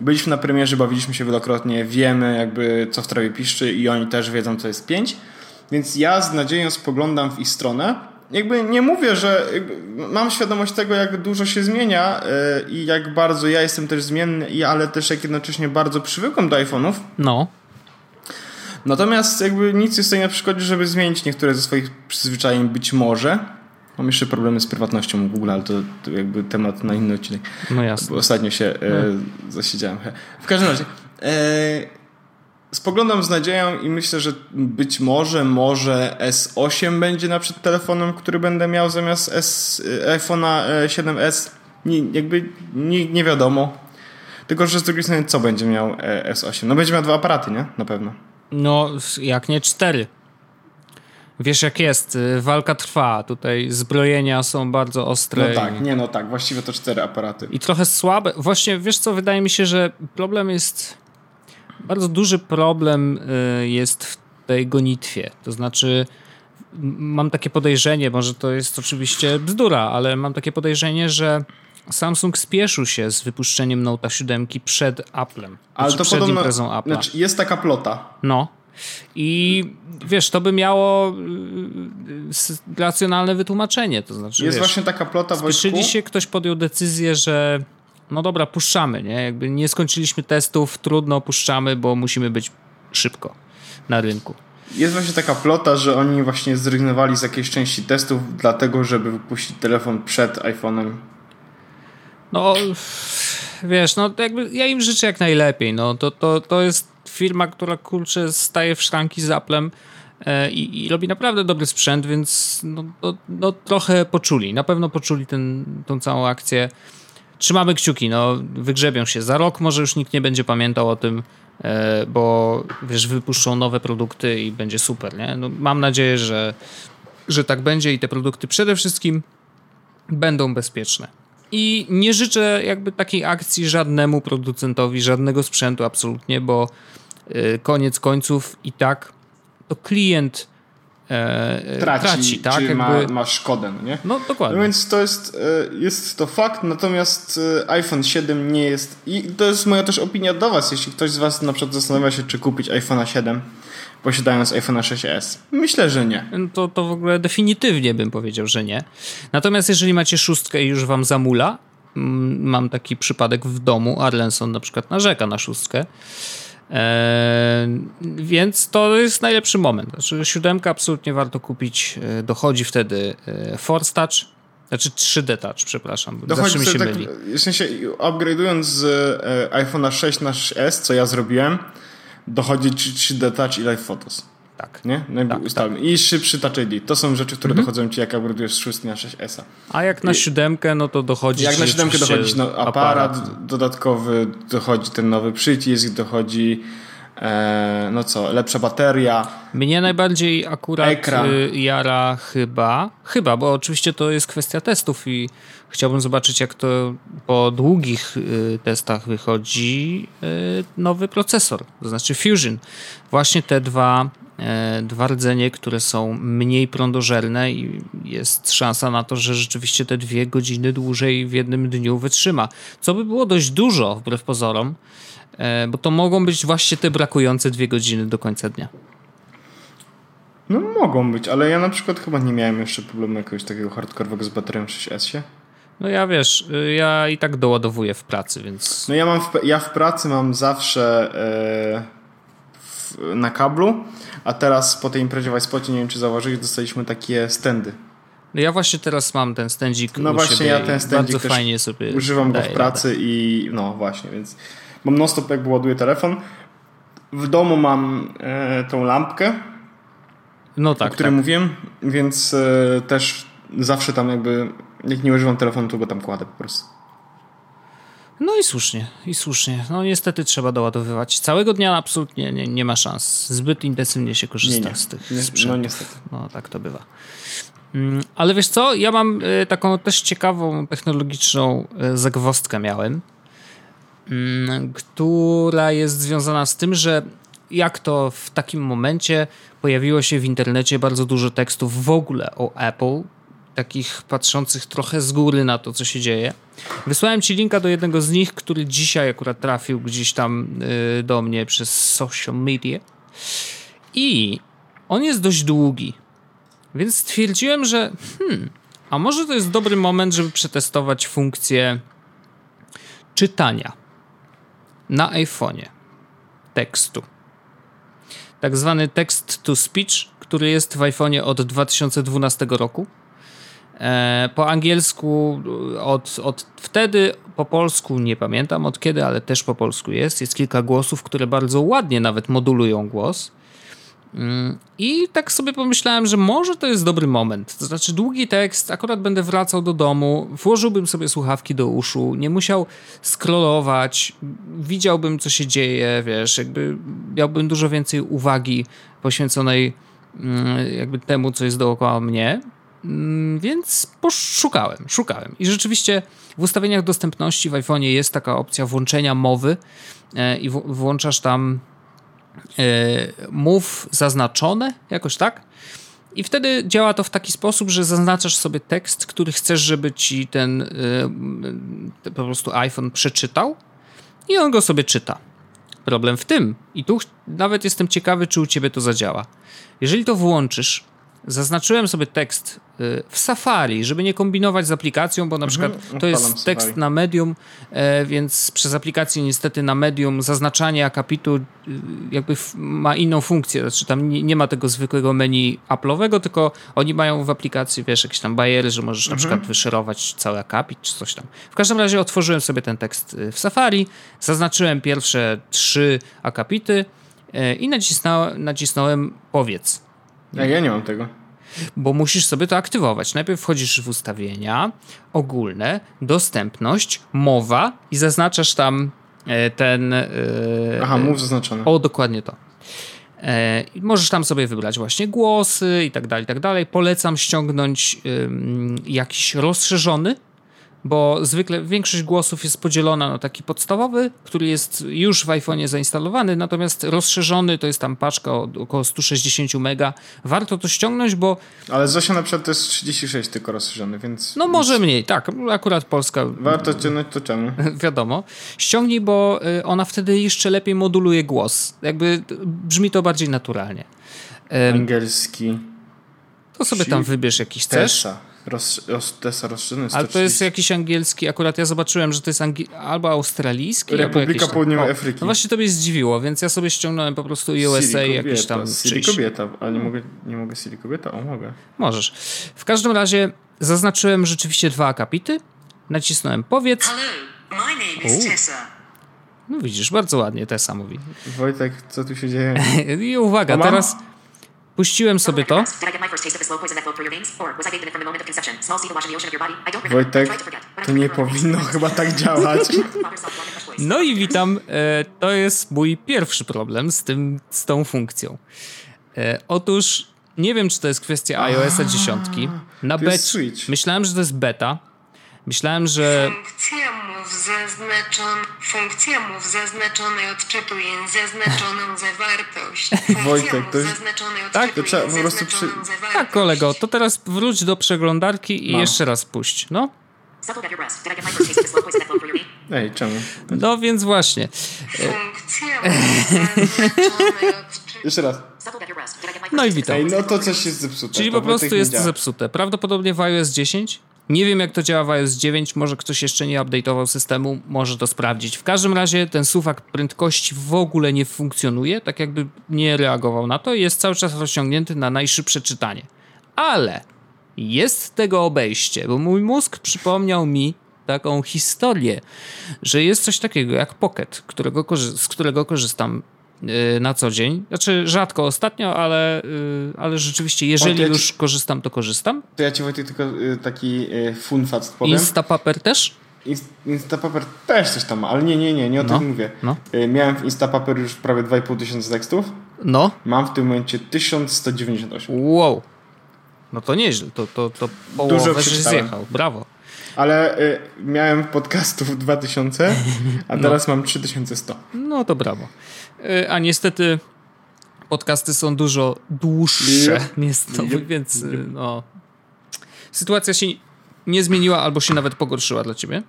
Byliśmy na premierze, bawiliśmy się wielokrotnie, wiemy jakby co w trawie piszczy i oni też wiedzą co jest 5. Więc ja z nadzieją spoglądam w ich stronę. Jakby nie mówię, że mam świadomość tego, jak dużo się zmienia yy, i jak bardzo ja jestem też zmienny, ale też jak jednocześnie bardzo przywykłem do iPhone'ów. No. Natomiast jakby nic nie stoi na przeszkodzie, żeby zmienić niektóre ze swoich przyzwyczajeń być może. Mam jeszcze problemy z prywatnością Google, ale to, to jakby temat na inny odcinek. No jasne. Bo ostatnio się e, no. zasiedziałem. W każdym razie. E, spoglądam z nadzieją i myślę, że być może, może S8 będzie na przykład telefonem, który będę miał zamiast S, iPhone'a 7S. Nie, jakby nie, nie wiadomo. Tylko, że z drugiej strony, co będzie miał e, S8? No będzie miał dwa aparaty, nie? Na pewno. No, jak nie cztery. Wiesz jak jest, y, walka trwa, tutaj zbrojenia są bardzo ostre. No tak, nie no tak, właściwie to cztery aparaty. I trochę słabe. Właśnie, wiesz co, wydaje mi się, że problem jest bardzo duży problem y, jest w tej gonitwie. To znaczy, mam takie podejrzenie, może to jest oczywiście bzdura, ale mam takie podejrzenie, że Samsung spieszył się z wypuszczeniem Note 7 przed Applem. Ale znaczy to przed podobno, imprezą Apple'a. Znaczy jest taka plota. No. I wiesz, to by miało y, racjonalne wytłumaczenie. To znaczy, jest wiesz, właśnie taka plota Spieszyli się, ktoś podjął decyzję, że no dobra, puszczamy, nie? Jakby nie skończyliśmy testów, trudno, puszczamy, bo musimy być szybko na rynku. Jest właśnie taka plota, że oni właśnie zrezygnowali z jakiejś części testów, dlatego, żeby wypuścić telefon przed iPhone'em. No, wiesz, no jakby ja im życzę jak najlepiej. No, to, to, to jest firma, która kurczę staje w szranki z Applem e, i, i, robi naprawdę dobry sprzęt, więc no, no, no, trochę poczuli. Na pewno poczuli ten, tą całą akcję trzymamy kciuki, no wygrzebią się. Za rok może już nikt nie będzie pamiętał o tym, e, bo wiesz, wypuszczą nowe produkty i będzie super, nie? No, mam nadzieję, że, że tak będzie i te produkty przede wszystkim będą bezpieczne. I nie życzę jakby takiej akcji żadnemu producentowi, żadnego sprzętu absolutnie, bo e, koniec końców i tak to klient e, traci, traci tak? Czy ma, ma szkodę, no nie? No dokładnie. No więc to jest, e, jest to fakt, natomiast e, iPhone 7 nie jest i to jest moja też opinia do was, jeśli ktoś z was na przykład zastanawia się, czy kupić iPhone'a 7 posiadając iPhone'a 6s. Myślę, że nie. No to, to w ogóle definitywnie bym powiedział, że nie. Natomiast jeżeli macie szóstkę i już wam zamula, mm, mam taki przypadek w domu, Arlenson na przykład narzeka na szóstkę, E, więc to jest najlepszy moment. Znaczy, siódemka absolutnie warto kupić. E, dochodzi wtedy e, Force Touch Znaczy 3D Touch, przepraszam. Dochodzi Zawsze mi się tak, myli. W sensie upgrade'ując z iPhone'a 6 na 6S, co ja zrobiłem, dochodzi 3D Touch i Live Photos. Tak. Nie? No Tak, ustawiam. I szybszy Touch ID. To są rzeczy, które dochodzą ci jak upgrade'ujesz z 6 na 6S. A jak na siódemkę, no to dochodzi Jak na siódemkę dochodzi no, aparat, dodatkowy, dochodzi ten nowy przycisk, dochodzi e, no co, lepsza bateria. Mnie najbardziej akurat Ekran. y, jara chyba, chyba, bo oczywiście to jest kwestia testów i chciałbym zobaczyć, jak to po długich y, testach wychodzi y, nowy procesor, to znaczy Fusion. Właśnie te dwa, dwa rdzenie, które są mniej prądożerne i jest szansa na to, że rzeczywiście te dwie godziny dłużej w jednym dniu wytrzyma. Co by było dość dużo, wbrew pozorom, e, bo to mogą być właśnie te brakujące dwie godziny do końca dnia. No mogą być, ale ja na przykład chyba nie miałem jeszcze problemu jakiegoś takiego hardkorowego z baterią 6S. No ja wiesz, y, ja i tak doładowuję w pracy, więc No ja mam w, ja w pracy mam zawsze e, w, na kablu, a teraz po tej imprezie w Spocie, nie wiem czy zauważyłeś, dostaliśmy takie standy. no ja właśnie teraz mam ten stędzik No właśnie, ja ten stędzik bardzo fajnie sobie Używam go w pracy i no właśnie, więc mam non stop jakby ładuję telefon. W domu mam e, tą lampkę. No o tak, której tak. mówiłem, więc e, też zawsze tam jakby, jak nie używam telefonu, to go tam kładę po prostu. No i słusznie, i słusznie. No niestety trzeba doładowywać. Całego dnia absolutnie nie, nie ma szans. Zbyt intensywnie się korzysta Nie, nie. z tych Nie, sprzętów. no niestety. No tak to bywa. Mm, Ale wiesz co, ja mam y, taką też ciekawą technologiczną y, zagwozdkę miałem, mm, która jest związana z tym, że jak to w takim momencie pojawiło się w internecie bardzo dużo tekstów w ogóle o Apple, takich patrzących trochę z góry na to, co się dzieje. Wysłałem ci linka do jednego z nich, który dzisiaj akurat trafił gdzieś tam y, do mnie przez social media. I on jest dość długi. Więc stwierdziłem, że hmm, a może to jest dobry moment, żeby przetestować funkcję czytania na iPhone'ie tekstu. Tak zwany text to speech, który jest w iPhone'ie od 2012 roku. E, po angielsku od, od wtedy, po polsku nie pamiętam od kiedy, ale też po polsku jest. Jest kilka głosów, które bardzo ładnie nawet modulują głos. Mm, I tak sobie pomyślałem, że może to jest dobry moment. To znaczy, długi tekst, akurat będę wracał do domu, włożyłbym sobie słuchawki do uszu, nie musiał scrollować, widziałbym, co się dzieje, wiesz, jakby miałbym dużo więcej uwagi poświęconej mm, jakby temu, co jest dookoła mnie. Mm, Więc poszukałem, szukałem. I rzeczywiście w ustawieniach dostępności w iPhone'ie jest taka opcja włączenia mowy e, i włączasz tam e, mów zaznaczone, jakoś tak. I wtedy działa to w taki sposób, że zaznaczasz sobie tekst, który chcesz, żeby ci ten e, po prostu iPhone przeczytał i on go sobie czyta. Problem w tym, i tu nawet jestem ciekawy, czy u ciebie to zadziała. Jeżeli to włączysz, zaznaczyłem sobie tekst y, w Safari, żeby nie kombinować z aplikacją, bo na przykład to odpalam jest tekst Safari. na Medium, e, więc przez aplikację niestety na Medium zaznaczanie akapitu y, jakby ma inną funkcję, znaczy tam nie, ma tego zwykłego menu Apple'owego, tylko oni mają w aplikacji, wiesz, jakieś tam bariery, że możesz na przykład wyszerować cały akapit czy coś tam. W każdym razie otworzyłem sobie ten tekst y, w Safari, zaznaczyłem pierwsze trzy akapity e, i nacisnąłem, nacisnąłem powiedz A ja nie mam tego. bo musisz sobie to aktywować. Najpierw wchodzisz w ustawienia ogólne, dostępność, mowa i zaznaczasz tam e, ten. e, Aha, mów zaznaczone. O, dokładnie to. E, możesz tam sobie wybrać właśnie głosy i tak dalej, i tak dalej. Polecam ściągnąć jakiś rozszerzony, bo zwykle większość głosów jest podzielona na taki podstawowy, który jest już w iPhone'ie zainstalowany, natomiast rozszerzony to jest tam paczka o około 160 mega. Warto to ściągnąć, bo Ale Zosia na przykład to jest 36 tylko rozszerzony, więc... no może mniej, tak, akurat Polska Warto ściągnąć, to czemu? wiadomo. Ściągnij, bo y, ona wtedy jeszcze lepiej moduluje głos. Jakby brzmi to bardziej naturalnie. Angielski. To sobie tam wybierz jakiś chcesz. Tesa. Roz, roz, rozszerzony Ale to jest jakiś angielski, akurat ja zobaczyłem, że to jest angi- albo australijski, albo Republika Południowej Afryki. No właśnie to mnie zdziwiło, więc ja sobie ściągnąłem po prostu Siri USA kobieta, jakiś tam Siri czyjś. kobieta, ale nie mogę, nie mogę Siri kobieta? O, mogę. Możesz. W każdym razie zaznaczyłem rzeczywiście dwa akapity, nacisnąłem powiedz. Hello, my name is. Tessa. No widzisz, bardzo ładnie Tessa mówi. Wojtek, co tu się dzieje? I uwaga, teraz puściłem sobie to. Wojtek, to nie powinno chyba tak działać. No i witam. E, to jest mój pierwszy problem z, tym, z tą funkcją. E, otóż nie wiem, czy to jest kwestia iOS-a 10. Na bet-. Myślałem, że to jest beta. Myślałem, że Funkcja zaznaczon, funkcja mów zaznaczonej odczytuję zaznaczoną zawartość. Funkcja Wojtek, to jest- zaznaczonej Tak? To trzeba po prostu przy- zaznaczoną zawartość. tak, kolego, to teraz wróć do przeglądarki i Mam. jeszcze raz puść. No? Ej, czemu? no więc właśnie. Funkcja. Jeszcze raz. No i witam. Ej, no to coś jest zepsute. Czyli po prostu jest zepsute. Prawdopodobnie w iOS 10. Nie wiem, jak to działa w iOS 9. Może ktoś jeszcze nie update'ował systemu, może to sprawdzić. W każdym razie ten suwak prędkości w ogóle nie funkcjonuje, tak jakby nie reagował na to. Jest cały czas rozciągnięty na najszybsze czytanie. Ale jest tego obejście, bo mój mózg przypomniał mi taką historię, że jest coś takiego jak Pocket, którego z którego korzystam na co dzień. Znaczy rzadko ostatnio, ale, yy, ale rzeczywiście, jeżeli ja ci- już korzystam, to korzystam. To ja ci Wojtek tylko y, taki y, fun fact powiem. Instapaper też? Inst- Instapaper też coś tam ma, ale nie, nie, nie, nie o No, tym mówię. no. Y, Miałem w Instapaper już prawie 2,5 tysiąca tekstów. No. Mam w tym momencie 1198. Wow. No to nieźle, to, to, to połowę Dużo zjechał. Brawo. Ale y, miałem podcastów 2000, a teraz mam 3100. No to brawo. Yy, A niestety podcasty są dużo dłuższe, niestety, więc yy, no... Sytuacja się nie zmieniła albo się nawet pogorszyła dla ciebie.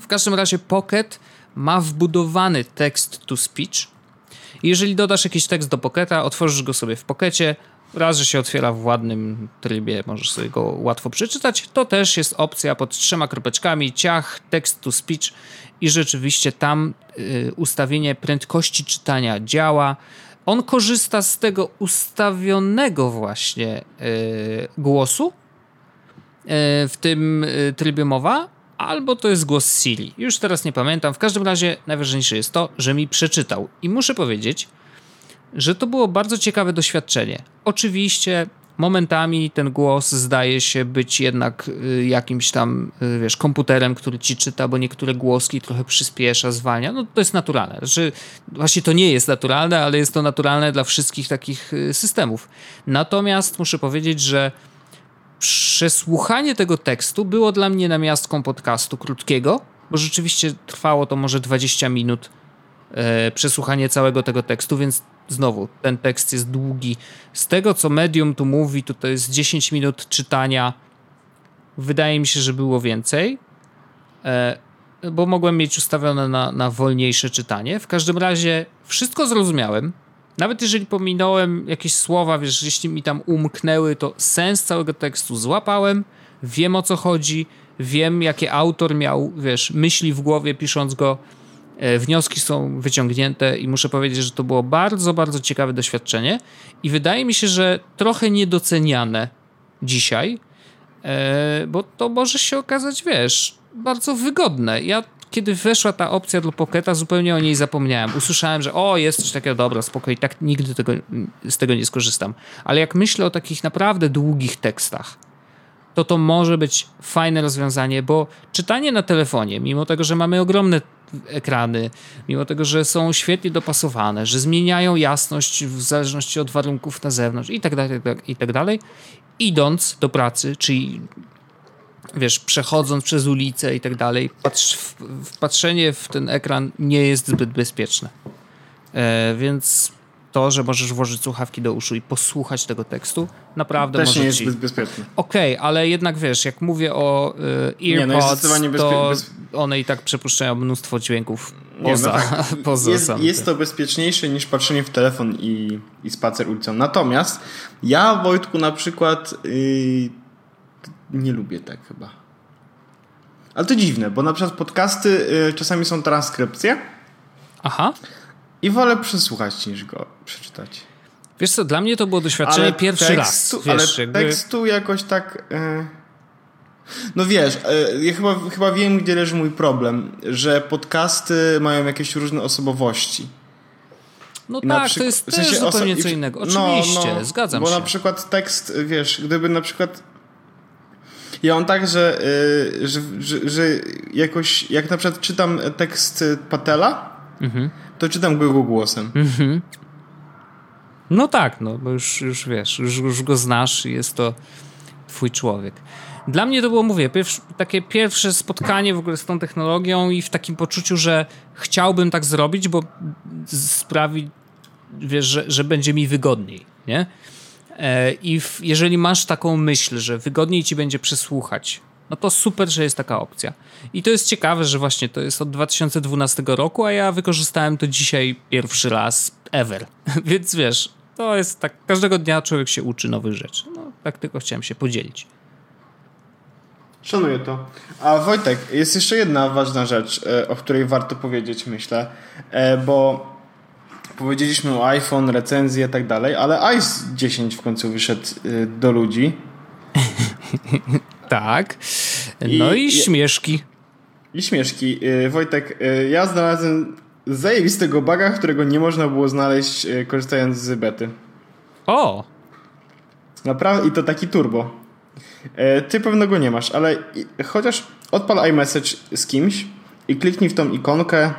W każdym razie Pocket ma wbudowany text to speech. Jeżeli dodasz jakiś tekst do Pocketa, otworzysz go sobie w Pockecie, raz, że się otwiera w ładnym trybie, możesz sobie go łatwo przeczytać, to też jest opcja pod trzema kropeczkami, ciach, text to speech i rzeczywiście tam y, ustawienie prędkości czytania działa. On korzysta z tego ustawionego właśnie y, głosu, e, w tym e, trybie mowa, albo to jest głos Siri. Już teraz nie pamiętam. W każdym razie najważniejsze jest to, że mi przeczytał. I muszę powiedzieć, że to było bardzo ciekawe doświadczenie. Oczywiście momentami ten głos zdaje się być jednak y, jakimś tam, y, wiesz, komputerem, który ci czyta, bo niektóre głoski trochę przyspiesza, zwalnia. No to jest naturalne. Znaczy, właśnie to nie jest naturalne, ale jest to naturalne dla wszystkich takich y, systemów. Natomiast muszę powiedzieć, że przesłuchanie tego tekstu było dla mnie namiastką podcastu krótkiego, bo rzeczywiście trwało to może 20 minut przesłuchanie całego tego tekstu, więc znowu ten tekst jest długi. Z tego, co Medium tu mówi, to to jest 10 minut czytania. Wydaje mi się, że było więcej, e, bo mogłem mieć ustawione na, na wolniejsze czytanie. W każdym razie wszystko zrozumiałem. Nawet jeżeli pominąłem jakieś słowa, wiesz, jeśli mi tam umknęły, to sens całego tekstu złapałem, wiem o co chodzi, wiem jakie autor miał, wiesz, myśli w głowie pisząc go, e, wnioski są wyciągnięte i muszę powiedzieć, że to było bardzo, bardzo ciekawe doświadczenie i wydaje mi się, że trochę niedoceniane dzisiaj, e, bo to może się okazać, wiesz, bardzo wygodne. Ja kiedy weszła ta opcja dla Pocketa, zupełnie o niej zapomniałem. Usłyszałem, że o, jest coś takiego, dobra, spokojnie, tak nigdy tego, z tego nie skorzystam. Ale jak myślę o takich naprawdę długich tekstach, to to może być fajne rozwiązanie, bo czytanie na telefonie, mimo tego, że mamy ogromne ekrany, mimo tego, że są świetnie dopasowane, że zmieniają jasność w zależności od warunków na zewnątrz i tak dalej, i tak dalej, idąc do pracy, czyli wiesz, przechodząc przez ulicę i tak dalej, patrz, w, w patrzenie w ten ekran nie jest zbyt bezpieczne. E, więc to, że możesz włożyć słuchawki do uszu i posłuchać tego tekstu, naprawdę Też może nie jest ci... bezpieczny. Okej, ale jednak wiesz, jak mówię o y, Nie, no jest earpods, zdecydowanie bezpie- to bez- one i tak przepuszczają mnóstwo dźwięków Nie, poza, no tak. poza jest, sam jest to bezpieczniejsze niż patrzenie w telefon i, i spacer ulicą. Natomiast ja, Wojtku, na przykład yy, nie lubię tak chyba. Ale to dziwne, bo na przykład podcasty y, czasami są transkrypcje Aha. I wolę przesłuchać niż go przeczytać. Wiesz co, dla mnie to było doświadczenie pierwszy raz. tekstu, Wiesz, ale jakby... tekstu jakoś tak. e, No wiesz, e, ja chyba, chyba wiem, gdzie leży mój problem, że podcasty mają jakieś różne osobowości. No I tak, to jest w sensie też zupełnie oso- co innego. no, Oczywiście, no, zgadzam bo się. na przykład tekst, wiesz, gdyby na przykład. Ja mam tak, że, y, że, że, że jakoś, jak na przykład czytam tekst Patela, Mhm. To czytam go głosem. No tak, no bo już, już wiesz, już, już go znasz i jest to twój człowiek. Dla mnie to było, mówię, pierw, takie pierwsze spotkanie w ogóle z tą technologią i w takim poczuciu, że chciałbym tak zrobić, bo sprawi, wiesz, że, że będzie mi wygodniej, nie? E, I w, jeżeli masz taką myśl, że wygodniej ci będzie przesłuchać, no to super, że jest taka opcja. I to jest ciekawe, że właśnie to jest od 2012 roku, a ja wykorzystałem to dzisiaj pierwszy raz ever. Więc wiesz, to jest tak, każdego dnia człowiek się uczy nowych rzeczy. No, tak tylko chciałem się podzielić. Szanuję to. A Wojtek, jest jeszcze jedna ważna rzecz, e, o której warto powiedzieć, myślę, e, bo powiedzieliśmy o iPhone, recenzje i tak dalej, ale iOS 10 w końcu wyszedł e, do ludzi. Tak. No i, I- śmieszki. I śmieszki. E, Wojtek, e, ja znalazłem zajebistego baga, którego nie można było znaleźć e, korzystając z bety. O! Naprawdę, i to taki turbo. Ty pewno go nie masz, ale chociaż odpal iMessage z kimś i kliknij w tą ikonkę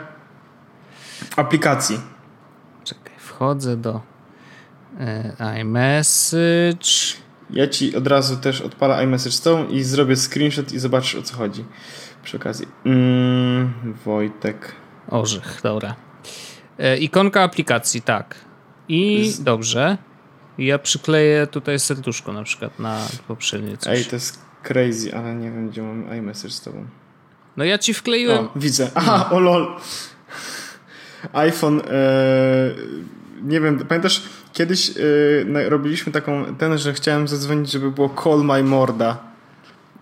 aplikacji. Czekaj, wchodzę do iMessage. Ja ci od razu też odpalę iMessage z tą i zrobię screenshot i zobaczysz o co chodzi. Przy okazji. Mm, Wojtek. Orzech, dobra. E, ikonka aplikacji, tak. I dobrze. Ja przykleję tutaj serduszko na przykład na poprzednie coś. Ej, to jest crazy, ale nie wiem gdzie mam iMessage z tobą. No ja ci wkleiłem. O, widzę. Aha, o lol. iPhone. E, nie wiem, pamiętasz, kiedyś na- robiliśmy taką, ten, że chciałem zadzwonić, żeby było Call My Morda.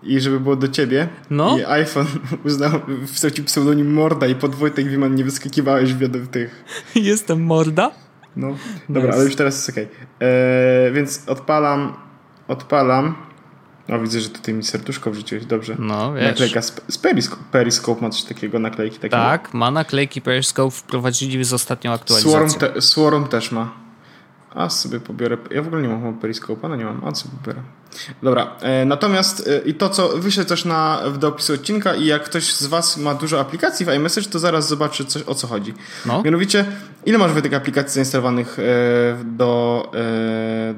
I żeby było do ciebie. No. I iPhone uznał, wstał ci pseudonim Morda i pod Wojtek Wiman nie wyskakiwałeś w tych. Jestem morda. No. Dobra, Nice. ale już teraz jest okej. E, Więc odpalam, odpalam. O, widzę, że tutaj mi serduszko wrzuciłeś, dobrze. No, wiesz. Naklejka z, z Periscope, Periscope ma coś takiego, naklejki takie. Tak, ma naklejki Periscope wprowadzili z ostatnią Swarm, aktualizacją. te, Swarm też ma. A sobie pobiorę. Ja w ogóle nie mam chyba Periscope'a, no nie mam. A sobie pobiorę. Dobra, e, natomiast e, i to, co wyślę też na, w do opisu odcinka i jak ktoś z Was ma dużo aplikacji w iMessage, to zaraz zobaczy coś, o co chodzi. No. Mianowicie, ile masz tych aplikacji zainstalowanych e, do,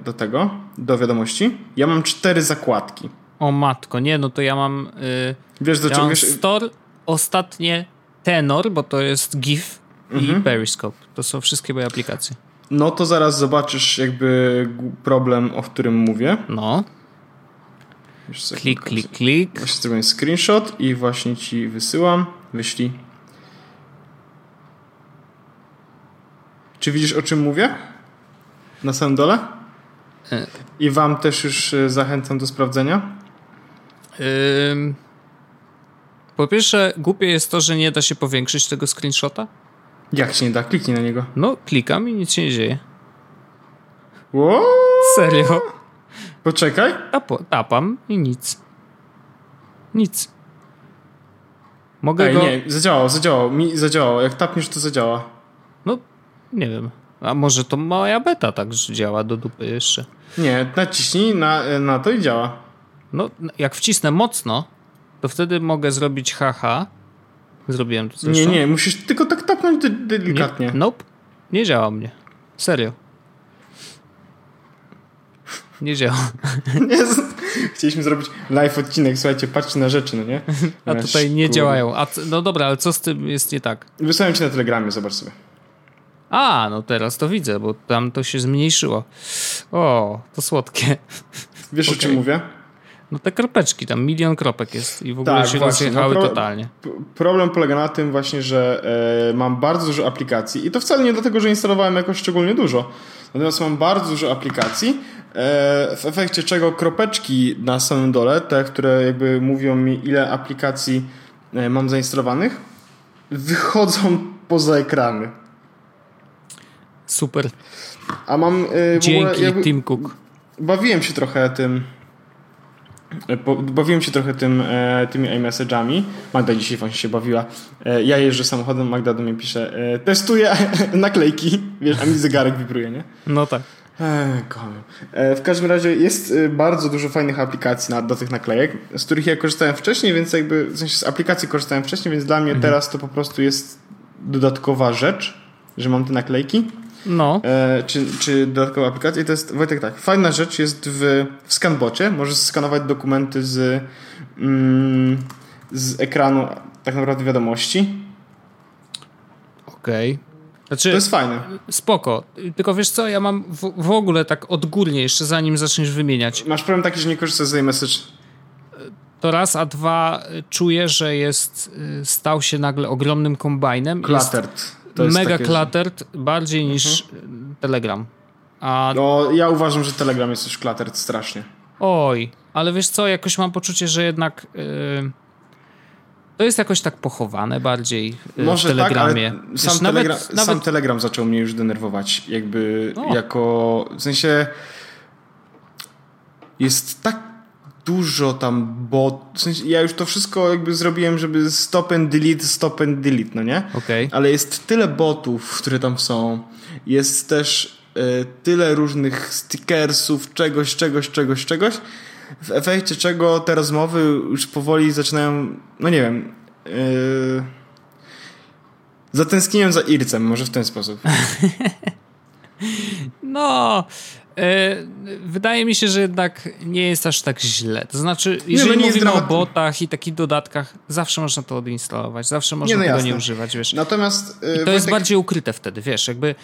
do tego, do wiadomości? Ja mam cztery zakładki. O matko, nie, no to ja mam... Y, Wiesz, do ja czego wiesz? Store, ostatnie Tenor, bo to jest GIF Mhm. i Periscope. To są wszystkie moje aplikacje. No to zaraz zobaczysz jakby problem, o którym mówię. No, klik, klik, klik. Właśnie zrobiłem screenshot i właśnie ci wysyłam. Wyślij. Czy widzisz o czym mówię? Na samym dole? E. I wam też już e, zachęcam do sprawdzenia. Ym, po pierwsze, głupie jest to, że nie da się powiększyć tego screenshota. Jak się nie da? Kliknij na niego. No, klikam i nic się nie dzieje. Ło? Serio. Poczekaj. Tapo, tapam i nic. Nic. Mogę Ej, go... nie, zadziałało, zadziałało. Mi zadziałało. Jak tapniesz, to zadziała. No, nie wiem. A może to moja beta tak działa do dupy jeszcze. Nie, naciśnij na, na to i działa. No, jak wcisnę mocno, to wtedy mogę zrobić haha. Zrobiłem to Nie, zresztą. nie, musisz tylko tak tapnąć de- delikatnie. Nie, nope. Nie działa mnie. Serio. Nie działa. Nie, Chcieliśmy zrobić live odcinek, słuchajcie, patrzcie na rzeczy, no nie? A tutaj nie działają. A no dobra, ale co z tym jest nie tak? Wysłałem ci na telegramie, zobacz sobie. A, no teraz to widzę, bo tam to się zmniejszyło. O, to słodkie. Wiesz o Okej. czym mówię? No te kropeczki, tam milion kropek jest i w ogóle Tak, się właśnie, rozjechały no pro- totalnie. Problem polega na tym właśnie, że e, mam bardzo dużo aplikacji i to wcale nie dlatego, że instalowałem jakoś szczególnie dużo. Natomiast mam bardzo dużo aplikacji, e, w efekcie czego kropeczki na samym dole, te, które jakby mówią mi ile aplikacji e, mam zainstalowanych, wychodzą poza ekrany. Super. A mam w ogóle Dzięki, jakby- Tim Cook. bawiłem się trochę tym. Bawiłem się trochę tym, e, tymi iMessage'ami. Magda dzisiaj właśnie się bawiła. E, ja jeżdżę samochodem, Magda do mnie pisze, e, testuję naklejki. Wiesz, a mi zegarek wibruje, nie? No tak. Kocham. W każdym razie jest bardzo dużo fajnych aplikacji na, do tych naklejek, z których ja korzystałem wcześniej, więc jakby, w sensie z aplikacji korzystałem wcześniej, więc dla mnie teraz to po prostu jest dodatkowa rzecz, że mam te naklejki. No. E, czy, czy dodatkowa aplikacja. I to jest, Wojtek, tak, fajna rzecz jest w, w scanbocie. Możesz skanować dokumenty z, mm, z ekranu tak naprawdę wiadomości. Okej. Znaczy, To jest fajne. spoko. Tylko wiesz co, ja mam w, w ogóle tak odgórnie, jeszcze zanim zaczniesz wymieniać. Masz problem taki, że nie korzystasz z iMessage. To raz, a dwa, czuję, że jest, y, stał się nagle ogromnym kombajnem. Cluttered. Jest mega takie, cluttered, bardziej niż y, Telegram. A No, ja uważam, że Telegram jest już cluttered strasznie. oj, ale wiesz co, jakoś mam poczucie, że jednak y, to jest jakoś tak pochowane bardziej y, Może w Telegramie. tak, Wiesz, sam, nawet, telegram, nawet sam Telegram zaczął mnie już denerwować. Jakby jako... W sensie... Jest tak dużo tam bot... W sensie ja już to wszystko jakby zrobiłem, żeby stop and delete, stop and delete, no nie? Okej. Ale jest tyle botów, które tam są. Jest też e, tyle różnych stickersów, czegoś, czegoś, czegoś, czegoś. W efekcie czego te rozmowy już powoli zaczynają, no nie wiem, yy, zatęskniłem za Ircem, może w ten sposób. No, wydaje mi się, że jednak nie jest aż tak źle. To znaczy, jeżeli no nie jest mówimy o botach i takich dodatkach, zawsze można to odinstalować, zawsze można no tego nie używać, wiesz. Natomiast yy, to jest Wojtek- bardziej ukryte wtedy, wiesz, jakby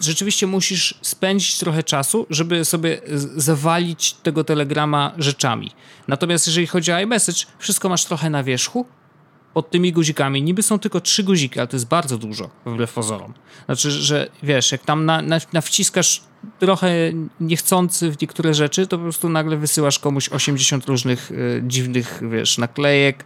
rzeczywiście musisz spędzić trochę czasu, żeby sobie zawalić tego telegrama rzeczami. Natomiast jeżeli chodzi o iMessage, wszystko masz trochę na wierzchu, pod tymi guzikami. Niby są tylko trzy guziki, ale to jest bardzo dużo, wbrew pozorom. Znaczy, że wiesz, jak tam na, na, nawciskasz trochę niechcący w niektóre rzeczy, to po prostu nagle wysyłasz komuś 80 różnych e, dziwnych, wiesz, naklejek,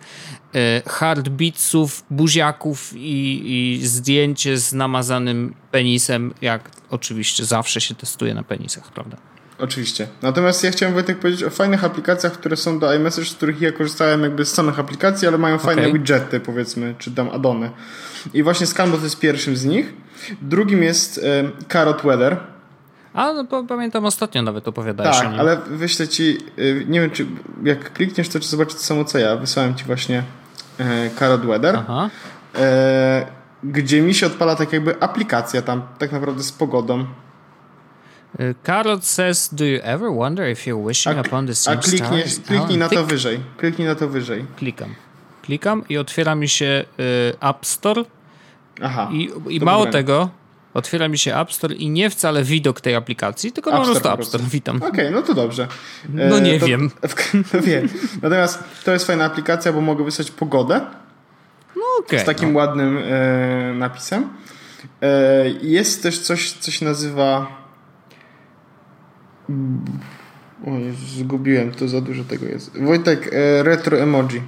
e, heartbeatsów, buziaków i, i zdjęcie z namazanym penisem, jak oczywiście zawsze się testuje na penisach, prawda? Oczywiście. Natomiast ja chciałem Wojtek powiedzieć o fajnych aplikacjach, które są do iMessage, z których ja korzystałem jakby z samych aplikacji, ale mają fajne Okej. widgety powiedzmy, czy tam addony. I właśnie Scanbot jest pierwszym z nich. Drugim jest e, Carrot Weather. A no, pamiętam ostatnio nawet opowiadałeś o Tak, nim. ale wyślę ci, y, nie wiem czy jak klikniesz to czy zobaczysz to samo co ja, wysłałem ci właśnie e, Carrot Weather, e, gdzie mi się odpala tak jakby aplikacja tam tak naprawdę z pogodą. Carrot says, do you ever wonder if you're wishing upon the a same stars? kliknij A, na to wyżej, kliknij na to wyżej. Klikam. Klikam i otwiera mi się y, App Store Aha. i, i mało tego, otwiera mi się App Store i nie wcale widok tej aplikacji, tylko po App Store prostu po App. Store. Witam. Okej, no to dobrze. No nie to, wiem. No wiem. Natomiast to jest fajna aplikacja, bo mogę wysłać pogodę No okej. z takim ładnym e, napisem. E, jest też coś, co się nazywa. O zgubiłem, to za dużo tego jest. Wojtek, e, retro emoji.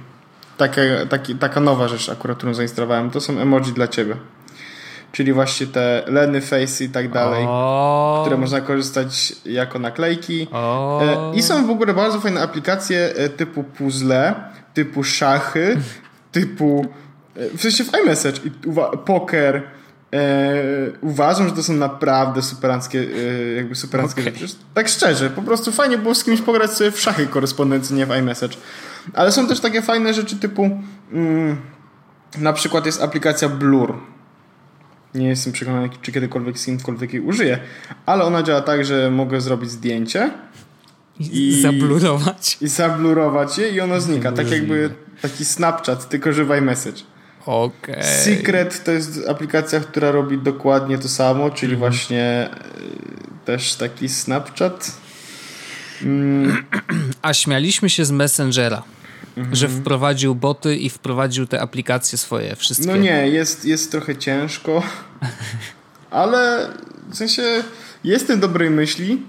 Takie, taki, taka nowa rzecz akurat, którą zainstalowałem. To są emoji dla ciebie. Czyli właśnie te Leny Face i tak dalej, O, które można korzystać jako naklejki. o, E, I są w ogóle bardzo fajne aplikacje e, typu puzzle, typu szachy, typu e, w sensie w iMessage i poker. E, uważam, że to są naprawdę superanckie, e, jakby superanckie Okej. rzeczy. Tak szczerze, po prostu fajnie było z kimś pograć sobie w szachy korespondencyjnie w iMessage. Ale są też takie fajne rzeczy typu mm, na przykład jest aplikacja Blur. Nie jestem przekonany, czy kiedykolwiek z kimkolwiek jej użyję, ale ona działa tak, że mogę zrobić zdjęcie i- zablurować. i zablurować je i ono znika. Tak jakby taki Snapchat, tylko że w iMessage. Okej. Secret to jest aplikacja, która robi dokładnie to samo, czyli Mhm. właśnie y, też taki Snapchat. A śmialiśmy się z Messengera, że wprowadził boty i wprowadził te aplikacje swoje wszystkie. No nie, jest, jest trochę ciężko, ale w sensie jestem dobrej myśli.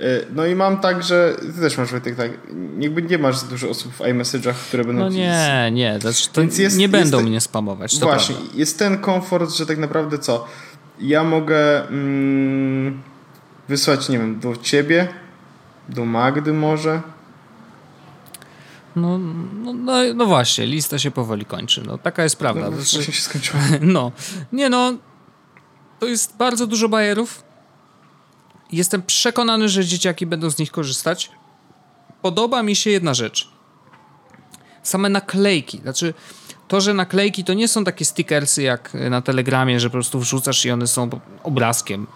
E, No i mam tak, że ty też masz Wojtek tak, jakby nie masz za dużo osób w iMessage'ach, które będą No nie, nie, znaczy to Więc jest- nie będą mnie spamować, to Właśnie, prawda. jest ten komfort, że tak naprawdę co? Ja mogę mm, wysłać, nie wiem, do ciebie, do Magdy może. No, no, no, no właśnie, lista się powoli kończy, no taka jest prawda. No, Znaczy, się skończyło. No, nie no, to jest bardzo dużo bajerów. Jestem przekonany, że dzieciaki będą z nich korzystać. Podoba mi się jedna rzecz. Same naklejki. Znaczy, to, że naklejki to nie są takie stickersy jak na Telegramie, że po prostu wrzucasz i one są obrazkiem,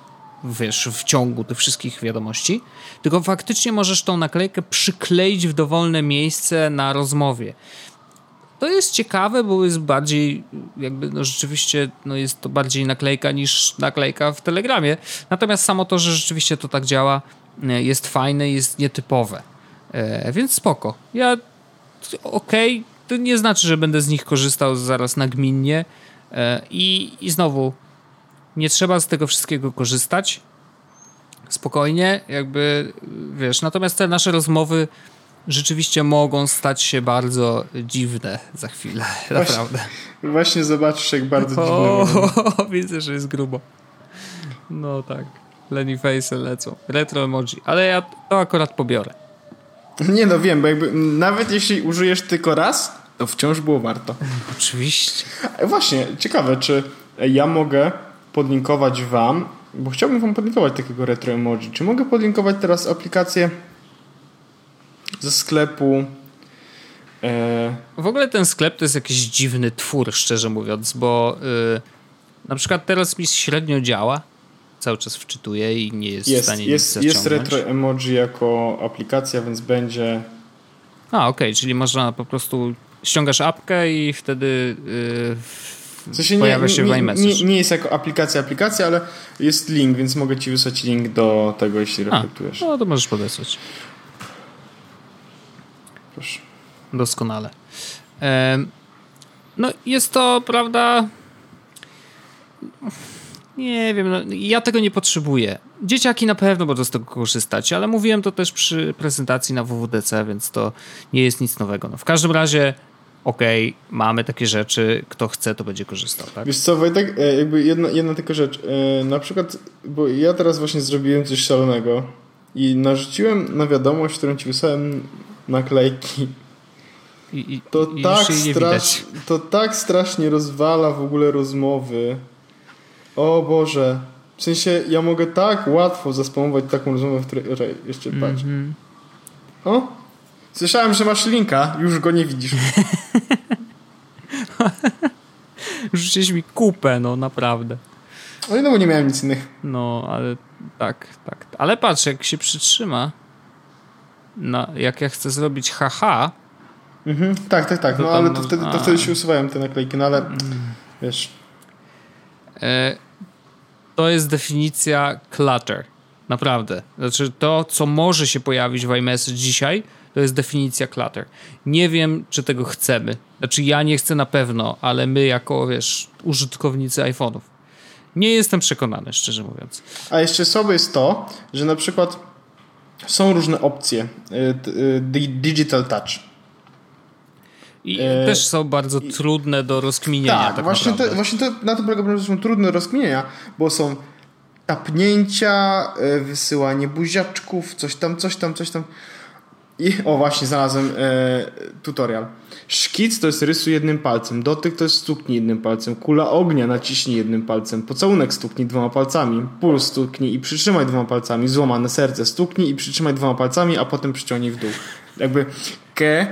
wiesz, w ciągu tych wszystkich wiadomości, tylko faktycznie możesz tą naklejkę przykleić w dowolne miejsce na rozmowie. To jest ciekawe, bo jest bardziej, jakby no rzeczywiście no jest to bardziej naklejka niż naklejka w Telegramie. Natomiast samo to, że rzeczywiście to tak działa, e, jest fajne, jest nietypowe. E, więc spoko. Ja okej, to nie znaczy, że będę z nich korzystał zaraz nagminnie e, i, i znowu nie trzeba z tego wszystkiego korzystać. Spokojnie, jakby wiesz, natomiast te nasze rozmowy rzeczywiście mogą stać się bardzo dziwne za chwilę, naprawdę. Właśnie zobaczysz, jak bardzo dziwne O, widzę, że jest grubo. No tak. Lenny Face lecą. Retro emoji. Ale ja to akurat pobiorę. Nie no, wiem, bo jakby nawet jeśli użyjesz tylko raz, to wciąż było warto. Oczywiście. Właśnie, ciekawe, czy ja mogę podlinkować wam, bo chciałbym wam podlinkować takiego retro emoji. Czy mogę podlinkować teraz aplikację ze sklepu e, W ogóle ten sklep to jest jakiś dziwny twór, szczerze mówiąc, bo y, na przykład teraz mi średnio działa. Cały czas wczytuję i nie jest, w jest, stanie jest, nic jest zaciągnąć. retro emoji jako aplikacja, więc będzie A, okej, czyli można po prostu ściągasz apkę i wtedy y, w sensie pojawia się w nie, iMessage. nie, nie jest jako aplikacja aplikacja, ale jest link, więc mogę ci wysłać link do tego, jeśli A, reflektujesz. no to możesz podesłać. Proszę. Doskonale. No jest to, prawda... Nie wiem, no, ja tego nie potrzebuję. Dzieciaki na pewno będą z tego korzystać, ale mówiłem to też przy prezentacji na WWDC, więc to nie jest nic nowego. No, w każdym razie, okej, mamy takie rzeczy, kto chce, to będzie korzystał, tak? Wiesz co, Wojtek, e, jakby jedna, jedna tylko rzecz. E, Na przykład, bo ja teraz właśnie zrobiłem coś szalonego i narzuciłem na wiadomość, którą ci wysłałem naklejki. I, i, To, i tak, strasz, to tak strasznie rozwala w ogóle rozmowy. O Boże. W sensie, ja mogę tak łatwo zaspamować taką rozmowę, w której... Jeszcze patrz. Mhm. O? Słyszałem, że masz linka, już go nie widzisz. Rzuciłeś mi kupę, no naprawdę. No bo nie miałem nic innego. No, ale tak, tak. Ale patrz, jak się przytrzyma, na, jak ja chcę zrobić haha, Mhm. Tak, tak, tak. No ale to wtedy, to wtedy się usuwałem te naklejki, no ale wiesz... e, to jest definicja clutter. Naprawdę. Znaczy to, co może się pojawić w iMessage dzisiaj, to jest definicja clutter. Nie wiem, czy tego chcemy. Znaczy ja nie chcę na pewno, ale my jako, wiesz, użytkownicy iPhone'ów. Nie jestem przekonany, szczerze mówiąc. A jeszcze słabe jest to, że na przykład są różne opcje. y, y, di- Digital touch. I E, też są bardzo trudne do rozkminienia. Tak, Tak, właśnie, to, właśnie to, na to polega problem, że są trudne do rozkminienia, bo są tapnięcia, y, wysyłanie buziaczków, coś tam, coś tam, coś tam. I o właśnie, znalazłem e, tutorial. Szkic to jest rysuj jednym palcem, dotyk to jest stuknij jednym palcem, kula ognia naciśnij jednym palcem, pocałunek stuknij dwoma palcami, puls stuknij i przytrzymaj dwoma palcami, złamane serce stuknij i przytrzymaj dwoma palcami, a potem przyciągnij w dół. Jakby ke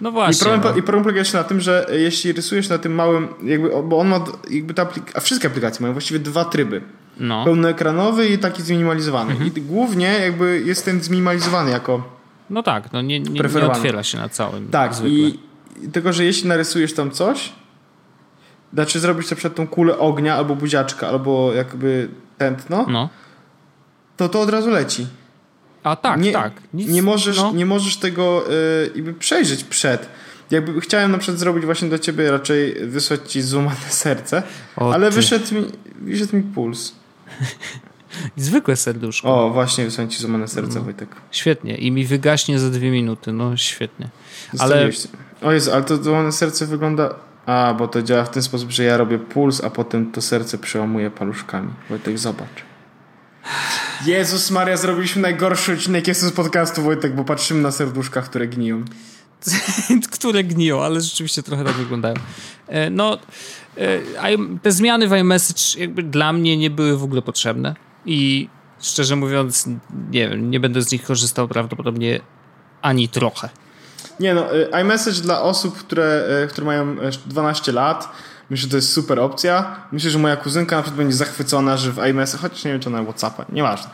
No i właśnie. problem, no. I problem polega jeszcze na tym, że jeśli rysujesz na tym małym, jakby, bo on ma, jakby ta aplik- a wszystkie aplikacje mają właściwie dwa tryby. No. Pełnoekranowy i taki zminimalizowany. I głównie jakby jest ten zminimalizowany jako... no tak, no nie, nie, nie otwiera się na całym. Tak, zwykle. i tylko, że jeśli narysujesz tam coś, znaczy zrobić na przykład tą kulę ognia, albo buziaczka, albo jakby tętno, No. to to od razu leci. A tak, nie, tak. Nic, nie, możesz, no. nie możesz tego y, jakby przejrzeć przed. Jakby chciałem na przykład zrobić właśnie do ciebie raczej wysłać ci złamane serce, O ale ty. wyszedł mi, wyszedł mi puls. Zwykłe serduszko. O, właśnie wysłałem ci złamane serce, Wojtek. Świetnie. I mi wygaśnie za dwie minuty. No świetnie. Ale O Jezu, ale to złamane serce wygląda... A, bo to działa w ten sposób, że ja robię puls, a potem to serce przełamuję paluszkami. Wojtek, zobacz. Jezus Maria, zrobiliśmy najgorszy odcinek jest z podcastu, Wojtek, bo patrzymy na serduszka, które gniją. które gniją, ale rzeczywiście trochę tak wyglądają. E, No, te zmiany w iMessage jakby dla mnie nie były w ogóle potrzebne i szczerze mówiąc, nie wiem, nie będę z nich korzystał prawdopodobnie ani trochę. Nie no, y, iMessage dla osób, które, y, które mają y, 12 lat, myślę, że to jest super opcja. Myślę, że moja kuzynka na przykład będzie zachwycona, że w iMessage, chociaż nie wiem, czy na Whatsappa, nieważne.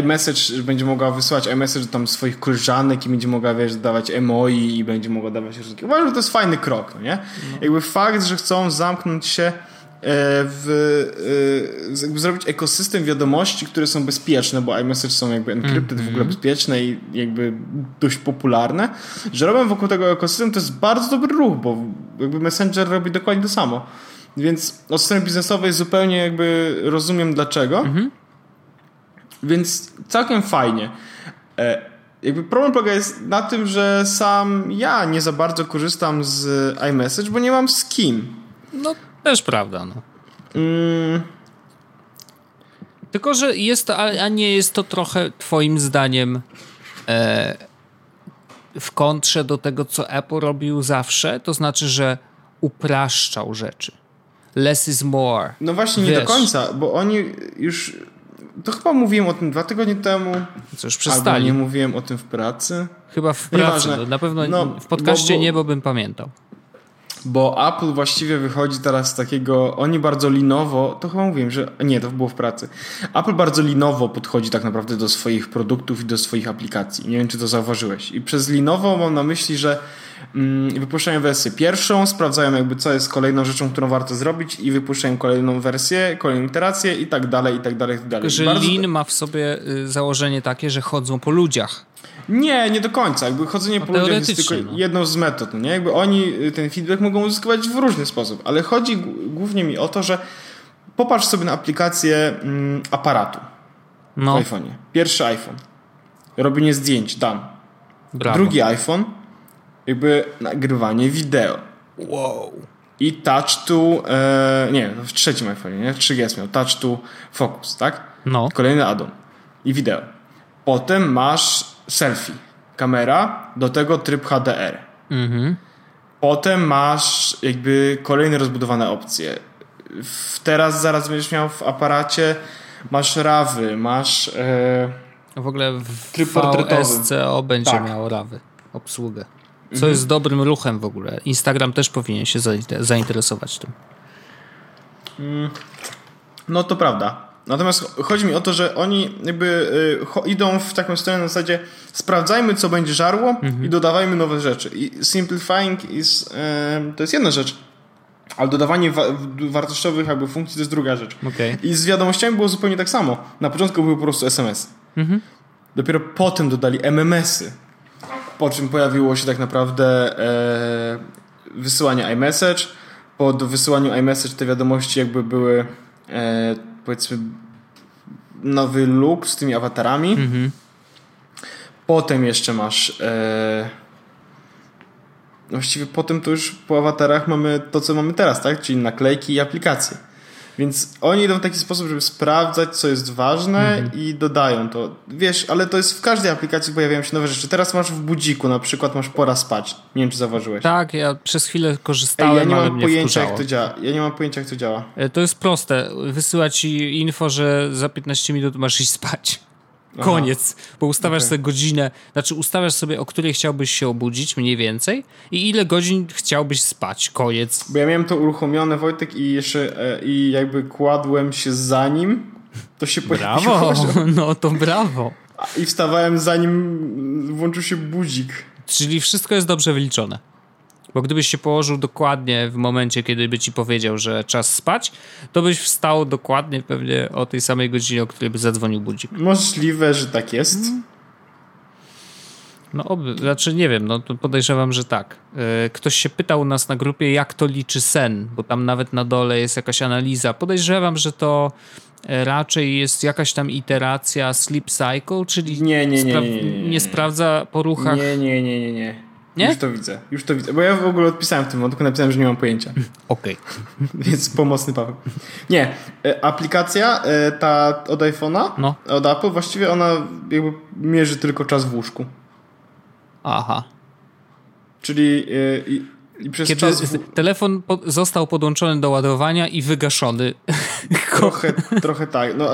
IMessage że będzie mogła wysyłać iMessage do tam swoich koleżanek i będzie mogła, wiesz, dawać emoi i będzie mogła dawać różne... Uważam, że to jest fajny krok, no nie? Jakby fakt, że chcą zamknąć się e, w, e, jakby zrobić ekosystem wiadomości, które są bezpieczne, bo iMessage są jakby encrypted, w ogóle bezpieczne i jakby dość popularne, że robią wokół tego ekosystem, to jest bardzo dobry ruch, bo jakby Messenger robi dokładnie to samo. Więc od strony biznesowej zupełnie jakby rozumiem dlaczego. Więc całkiem fajnie. E, jakby problem polega jest na tym, że sam ja nie za bardzo korzystam z iMessage, bo nie mam z kim. No, też prawda, no. Mm, Tylko, że jest to, a nie jest to trochę twoim zdaniem e, w kontrze do tego, co Apple robił zawsze? To znaczy, że upraszczał rzeczy. Less is more. no właśnie nie Wiesz. do końca, bo oni już... To chyba mówiłem o tym dwa tygodnie temu. Co już Albo przestali. nie mówiłem o tym w pracy. Chyba w pracy. No, na pewno No, w podcaście bo- bo- nie, bo bym pamiętał. Bo Apple właściwie wychodzi teraz z takiego, oni bardzo linowo, to chyba mówiłem, że nie, to było w pracy. Apple bardzo linowo podchodzi tak naprawdę do swoich produktów i do swoich aplikacji. Nie wiem, czy to zauważyłeś. I przez linowo mam na myśli, że wypuszczają wersję pierwszą, sprawdzają jakby co jest kolejną rzeczą, którą warto zrobić i wypuszczają kolejną wersję, kolejną iterację i tak dalej, i tak dalej, i tak dalej. Że bardzo- Lean ma w sobie y, założenie takie, że chodzą po ludziach. Nie, nie do końca. Jakby chodzenie po ludziach jest tylko no. jedną z metod, no nie? Jakby oni y, ten feedback mogą uzyskiwać w różny sposób, ale chodzi głównie mi o to, że popatrz sobie na aplikację mm, aparatu w No, iPhone'ie. Pierwszy iPhone. Robienie zdjęć, brawo. Drugi iPhone, jakby nagrywanie wideo. Wow. I touch to, e, nie, w trzecim iPhone'ie, nie? 3GS miał touch to focus, tak? No, Kolejny addon i wideo. Potem masz selfie, kamera, do tego tryb HDR. mhm. Potem masz jakby kolejne rozbudowane opcje. W, teraz zaraz będziesz miał w aparacie masz rawy, masz e, w ogóle w Tryb. VSCO będzie Tak. miał rawy, obsługę. Co jest dobrym ruchem w ogóle. Instagram też powinien się zainte- zainteresować tym. No to prawda. Natomiast chodzi mi o to, że oni jakby y, idą w taką stronę na zasadzie sprawdzajmy, co będzie żarło i dodawajmy nowe rzeczy. I simplifying is, y, to jest jedna rzecz, ale dodawanie wa- wartościowych jakby funkcji to jest druga rzecz. Okej. I z wiadomościami było zupełnie tak samo. Na początku były po prostu SMS. Dopiero potem dodali MMS-y. Po czym pojawiło się tak naprawdę e, wysyłanie iMessage. Po wysyłaniu iMessage te wiadomości jakby były e, powiedzmy nowy look z tymi awatarami. Potem jeszcze masz e, właściwie potem to już po awatarach mamy to, co mamy teraz, tak? Czyli naklejki i aplikacje. Więc oni idą w taki sposób, żeby sprawdzać, co jest ważne i dodają to. Wiesz, ale to jest w każdej aplikacji pojawiają się nowe rzeczy. Teraz masz w budziku, na przykład masz pora spać. Nie wiem, czy zauważyłeś. Tak, ja przez chwilę Ej, korzystałem, ja nie mam pojęcia, jak to działa. Ja nie mam pojęcia, jak to działa. E, To jest proste. Wysyłać ci info, że za 15 minut masz iść spać. Koniec. Bo ustawiasz Okej. sobie godzinę, znaczy ustawiasz sobie, o której chciałbyś się obudzić, mniej więcej, i ile godzin chciałbyś spać. Koniec. Bo ja miałem to uruchomione, Wojtek, i jeszcze e, i jakby kładłem się za nim, to się pojawiło. Brawo! No to brawo. I wstawałem zanim włączył się budzik. Czyli wszystko jest dobrze wyliczone. Bo gdybyś się położył dokładnie w momencie, kiedy by ci powiedział, że czas spać, to byś wstał dokładnie pewnie o tej samej godzinie, o której by zadzwonił budzik. Możliwe, że tak jest. No, oby, znaczy nie wiem, no to podejrzewam, że tak. E, Ktoś się pytał nas na grupie, jak to liczy sen, bo tam nawet na dole jest jakaś analiza. Podejrzewam, że to e, raczej jest jakaś tam iteracja sleep cycle, czyli Nie, nie, nie, nie, nie, nie, nie. sprawdza po ruchach. Nie, nie, nie, nie, nie. Nie? Już to widzę, już to widzę. Bo ja w ogóle odpisałem w tym wątku, napisałem, że nie mam pojęcia. Okej. Więc pomocny Paweł. Nie, e, aplikacja e, ta od iPhone'a, No. od Apple, właściwie ona jakby mierzy tylko czas w łóżku. Aha. Czyli e, i, i przez Kiedy czas w, telefon po- został podłączony do ładowania i wygaszony. trochę, trochę tak. No,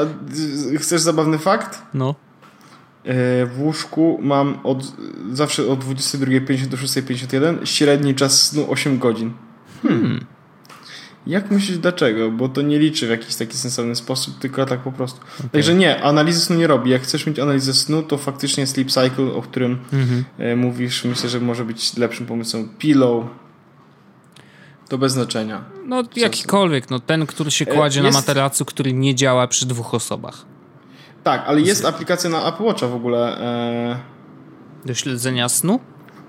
chcesz zabawny fakt? No. E, W łóżku mam od, zawsze od 22.50 do 6.51 średni czas snu 8 godzin. Hmm. Jak myślisz dlaczego? Bo to nie liczy w jakiś taki sensowny sposób, tylko tak po prostu. Także nie, analizy snu nie robi. Jak chcesz mieć analizę snu, to faktycznie sleep cycle, o którym e, mówisz, myślę, że może być lepszym pomysłem. Pillow. To bez znaczenia. No jakikolwiek, no ten, który się E, kładzie jest- na materacu, który nie działa przy dwóch osobach. Tak, ale jest aplikacja na Apple Watcha w ogóle. E, Do śledzenia snu?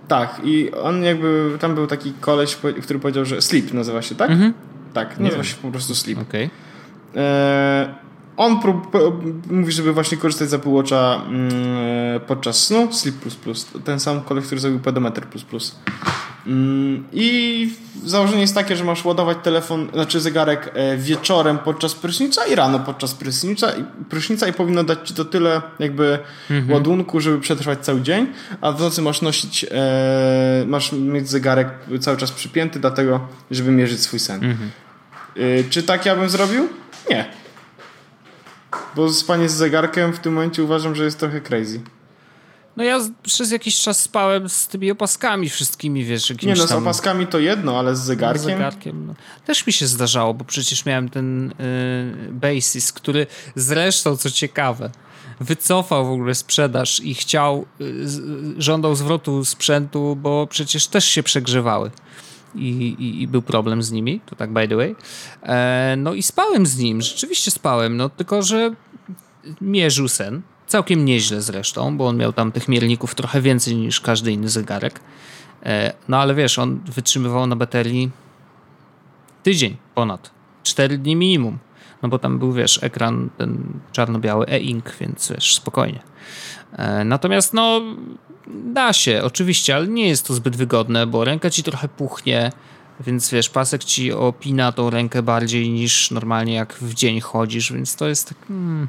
Tak, i on jakby, tam był taki koleś, który powiedział, że Sleep nazywa się, tak? Tak, nazywa się po prostu Sleep. Okej. E, on mówi, żeby właśnie korzystać z Apple Watcha e, podczas snu, Sleep++, ten sam koleś, który zrobił Pedometer++. Mm, I założenie jest takie, że masz ładować telefon, znaczy zegarek e, wieczorem podczas prysznica i rano podczas prysznica i, prysznica i powinno dać ci to tyle jakby ładunku, żeby przetrwać cały dzień, a w nocy masz nosić, e, masz mieć zegarek cały czas przypięty, dlatego, żeby mierzyć swój sen. E, czy tak ja bym zrobił? Nie. Bo spanie z zegarkiem w tym momencie uważam, że jest trochę crazy. No ja przez jakiś czas spałem z tymi opaskami wszystkimi, wiesz, jakimś Nie no, z tam... opaskami to jedno, ale z zegarkiem... Z zegarkiem. No. Też mi się zdarzało, bo przecież miałem ten y, Basis, który zresztą, co ciekawe, wycofał w ogóle sprzedaż i chciał, y, z, żądał zwrotu sprzętu, bo przecież też się przegrzewały. I, i, I był problem z nimi, to tak by the way. E, no i spałem z nim, rzeczywiście spałem, no tylko, że mierzył sen. Całkiem nieźle zresztą, bo on miał tam tych mierników trochę więcej niż każdy inny zegarek. E, No ale wiesz, on wytrzymywał na baterii tydzień ponad. Cztery dni minimum. No bo tam był, wiesz, ekran ten czarno-biały e-ink, więc wiesz, spokojnie. E, Natomiast no, da się, oczywiście, ale nie jest to zbyt wygodne, bo ręka ci trochę puchnie, więc wiesz, pasek ci opina tą rękę bardziej niż normalnie jak w dzień chodzisz, więc to jest tak... Hmm.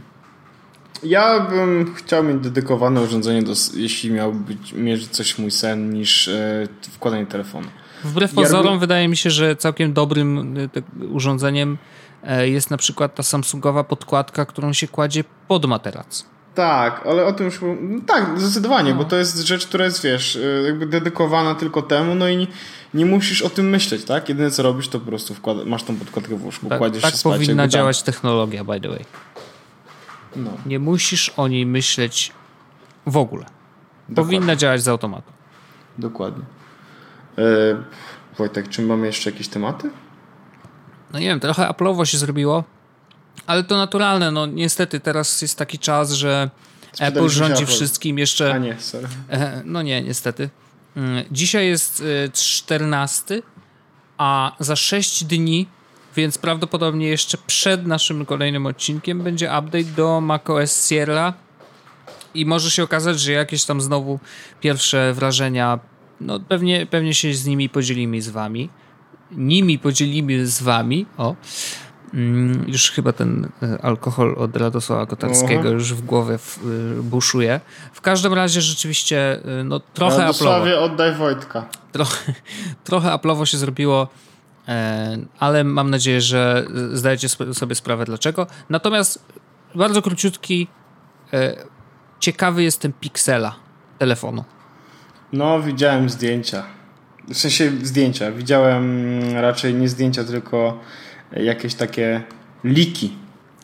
Ja bym chciał mieć dedykowane urządzenie, do, jeśli miałby być, mierzyć coś mój sen, niż e, wkładanie telefonu. Wbrew Ja pozorom robię- wydaje mi się, że całkiem dobrym tak, urządzeniem e, jest na przykład ta Samsungowa podkładka, którą się kładzie pod materac. Tak, ale o tym już... no Tak, zdecydowanie, bo to jest rzecz, która jest, wiesz, e, jakby dedykowana tylko temu, no i nie, nie musisz o tym myśleć, tak? Jedyne co robisz, to po prostu wkłada, masz tą podkładkę w łóżku, Tak, kładziesz tak się spać. powinna jakby tam. działać technologia, by the way. No, Nie musisz o niej myśleć w ogóle. Powinna działać z automatu. dokładnie. E, Wojtek, czy mamy jeszcze jakieś tematy? No nie wiem, trochę Apple'owo się zrobiło, ale to naturalne. No niestety teraz jest taki czas, że Apple rządzi Apple. wszystkim jeszcze... A nie, sorry. E, No nie, niestety. Mm, Dzisiaj jest e, 14, a za 6 dni, więc prawdopodobnie jeszcze przed naszym kolejnym odcinkiem będzie update do macOS Sierra i może się okazać, że jakieś tam znowu pierwsze wrażenia, no pewnie, pewnie się z nimi podzielimy z wami. Nimi podzielimy z wami, o. Mm, Już chyba ten e, alkohol od Radosława Kotarskiego Aha. już w głowie w, y, buszuje. W każdym razie rzeczywiście y, no, trochę Radosławie, oddaj Wojtka. trochę, trochę Apple'owo się zrobiło, e, ale mam nadzieję, że zdajecie sobie sprawę dlaczego. Natomiast bardzo króciutki, e, ciekawy jestem Pixela telefonu. No, widziałem zdjęcia. W sensie zdjęcia. Widziałem raczej nie zdjęcia, tylko jakieś takie liki.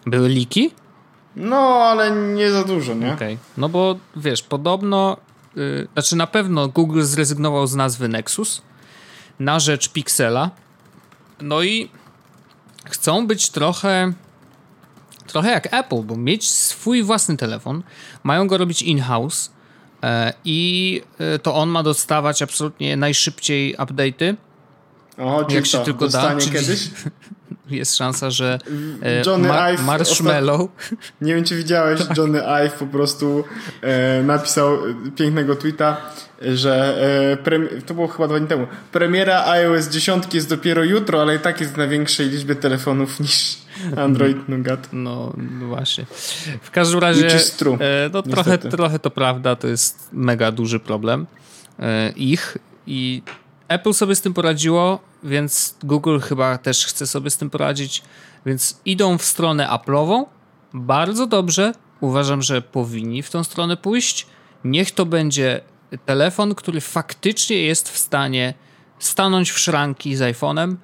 Były liki? No, ale nie za dużo, nie? Okej. No bo wiesz, podobno, y, znaczy na pewno Google zrezygnował z nazwy Nexus. na rzecz Pixela. No i chcą być trochę trochę jak Apple, bo mieć swój własny telefon, mają go robić in-house e, i e, to on ma dostawać absolutnie najszybciej update'y. O, Jak się co, tylko da, czyli- kiedyś? Jest szansa, że e, Johnny ma- Ive Marshmallow Nie wiem, czy widziałeś, Johnny Ive po prostu e, napisał pięknego tweeta, że e, to było chyba dwa dni temu. Premiera iOS 10 jest dopiero jutro, ale i tak jest na większej liczbie telefonów niż Android Nougat. No, no właśnie. W każdym razie e, no, trochę, trochę to prawda, to jest mega duży problem ich i Apple sobie z tym poradziło, więc Google chyba też chce sobie z tym poradzić, więc idą w stronę Apple'ową. Bardzo dobrze. Uważam, że powinni w tą stronę pójść. Niech to będzie telefon, który faktycznie jest w stanie stanąć w szranki z iPhone'em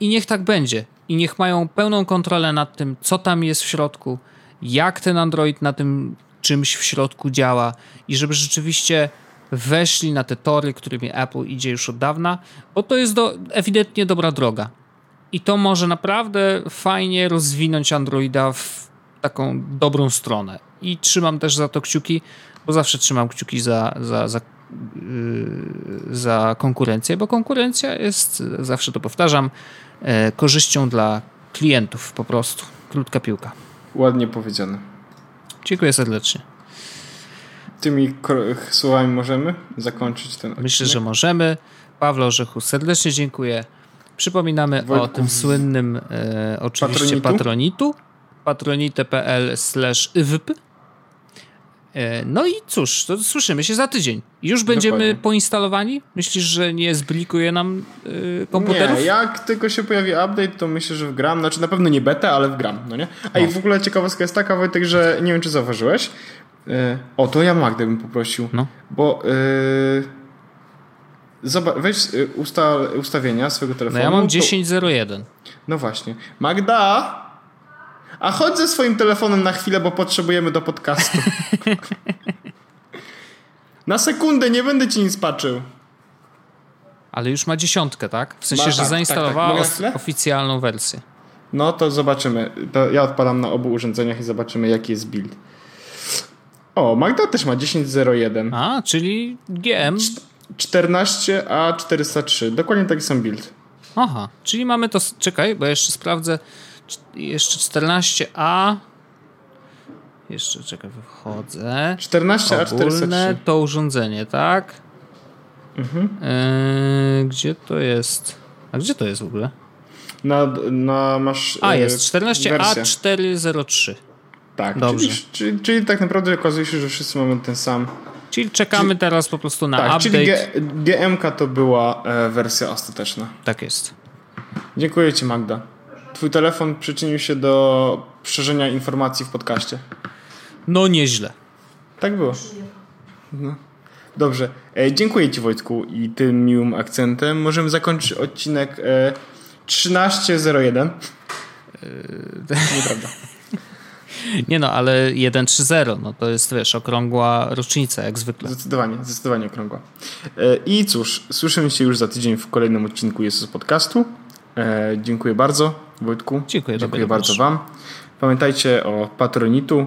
i niech tak będzie. I niech mają pełną kontrolę nad tym, co tam jest w środku, jak ten Android na tym czymś w środku działa i żeby rzeczywiście weszli na te tory, którymi Apple idzie już od dawna, bo to jest do, ewidentnie dobra droga. I to może naprawdę fajnie rozwinąć Androida w taką dobrą stronę. I trzymam też za to kciuki, bo zawsze trzymam kciuki za, za, za, yy, za konkurencję, bo konkurencja jest, zawsze to powtarzam, e, korzyścią dla klientów po prostu. Krótka piłka. Ładnie powiedziane. Dziękuję serdecznie. Tymi słowami możemy zakończyć ten odcinek. Myślę, że możemy. Pawle Orzechu, serdecznie dziękuję. Przypominamy o Wojtku, tym słynnym e, oczywiście Patronitu? patronite.pl slash. E, No i cóż, to słyszymy się za tydzień. Już będziemy Dokładnie. poinstalowani? Myślisz, że nie zblikuje nam e, komputerów? Nie, jak tylko się pojawi update, to myślę, że wgram. Znaczy na pewno nie beta, ale wgram, no nie? A i w ogóle ciekawostka jest taka, Wojtek, że nie wiem, czy zauważyłeś. Yy, o, to ja Magdę bym poprosił. No. Bo yy, zobacz, weź yy, usta, ustawienia swojego No telefonu. ja mam to- 10.01. No właśnie. Magda! A chodź ze swoim telefonem na chwilę, bo potrzebujemy do podcastu. na sekundę, nie będę ci nic patrzył. Ale już ma dziesiątkę, tak? W sensie, Ma, że tak, zainstalowała tak, tak. Oficjalną wersję. No to zobaczymy. To ja odpalam na obu urządzeniach i zobaczymy, jaki jest build. O, Magda też ma 10.01. A, czyli GM. 14A403. Dokładnie taki sam build. Aha, czyli mamy to. Czekaj, bo jeszcze sprawdzę. Cz- Jeszcze 14A. Jeszcze czekaj, wychodzę. 14A403. Ogólne to urządzenie, tak? Mhm. Eee, gdzie to jest? A gdzie to jest w ogóle? Na, na masz. A, e, jest wersję. 14A403. Tak, Dobrze. Czyli, czyli, czyli tak naprawdę okazuje się, że wszyscy mamy ten sam. Czyli czekamy teraz po prostu na Tak, update. czyli G, GMK to była e, wersja ostateczna. Tak jest. Dziękuję Ci, Magda. Twój telefon przyczynił się do szerzenia informacji w podcaście. No nieźle. Tak było. No. Dobrze. E, dziękuję Ci, Wojtku, i tym miłym akcentem możemy zakończyć odcinek e, 13.01. Nieprawda. Nie no, ale 1-3-0, no to jest, wiesz, okrągła rocznica, jak zwykle. Zdecydowanie, zdecydowanie okrągła. E, I cóż, słyszymy się już za tydzień w kolejnym odcinku Jezus Podcastu. E, dziękuję bardzo, Wojtku. Dziękuję Dziękuję bardzo również. Wam. Pamiętajcie o patronitu.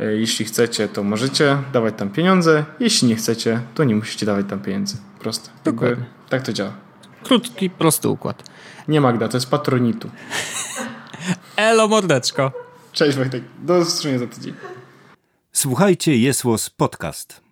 E, jeśli chcecie, to możecie dawać tam pieniądze. Jeśli nie chcecie, to nie musicie dawać tam pieniędzy. Proste. Dokładnie. Tak to działa. Krótki, prosty układ. Nie Magda, to jest patronitu. Elo, mordeczko. Cześć Wojtek, do usłyszenia za tydzień. Słuchajcie Jesłos Podcast.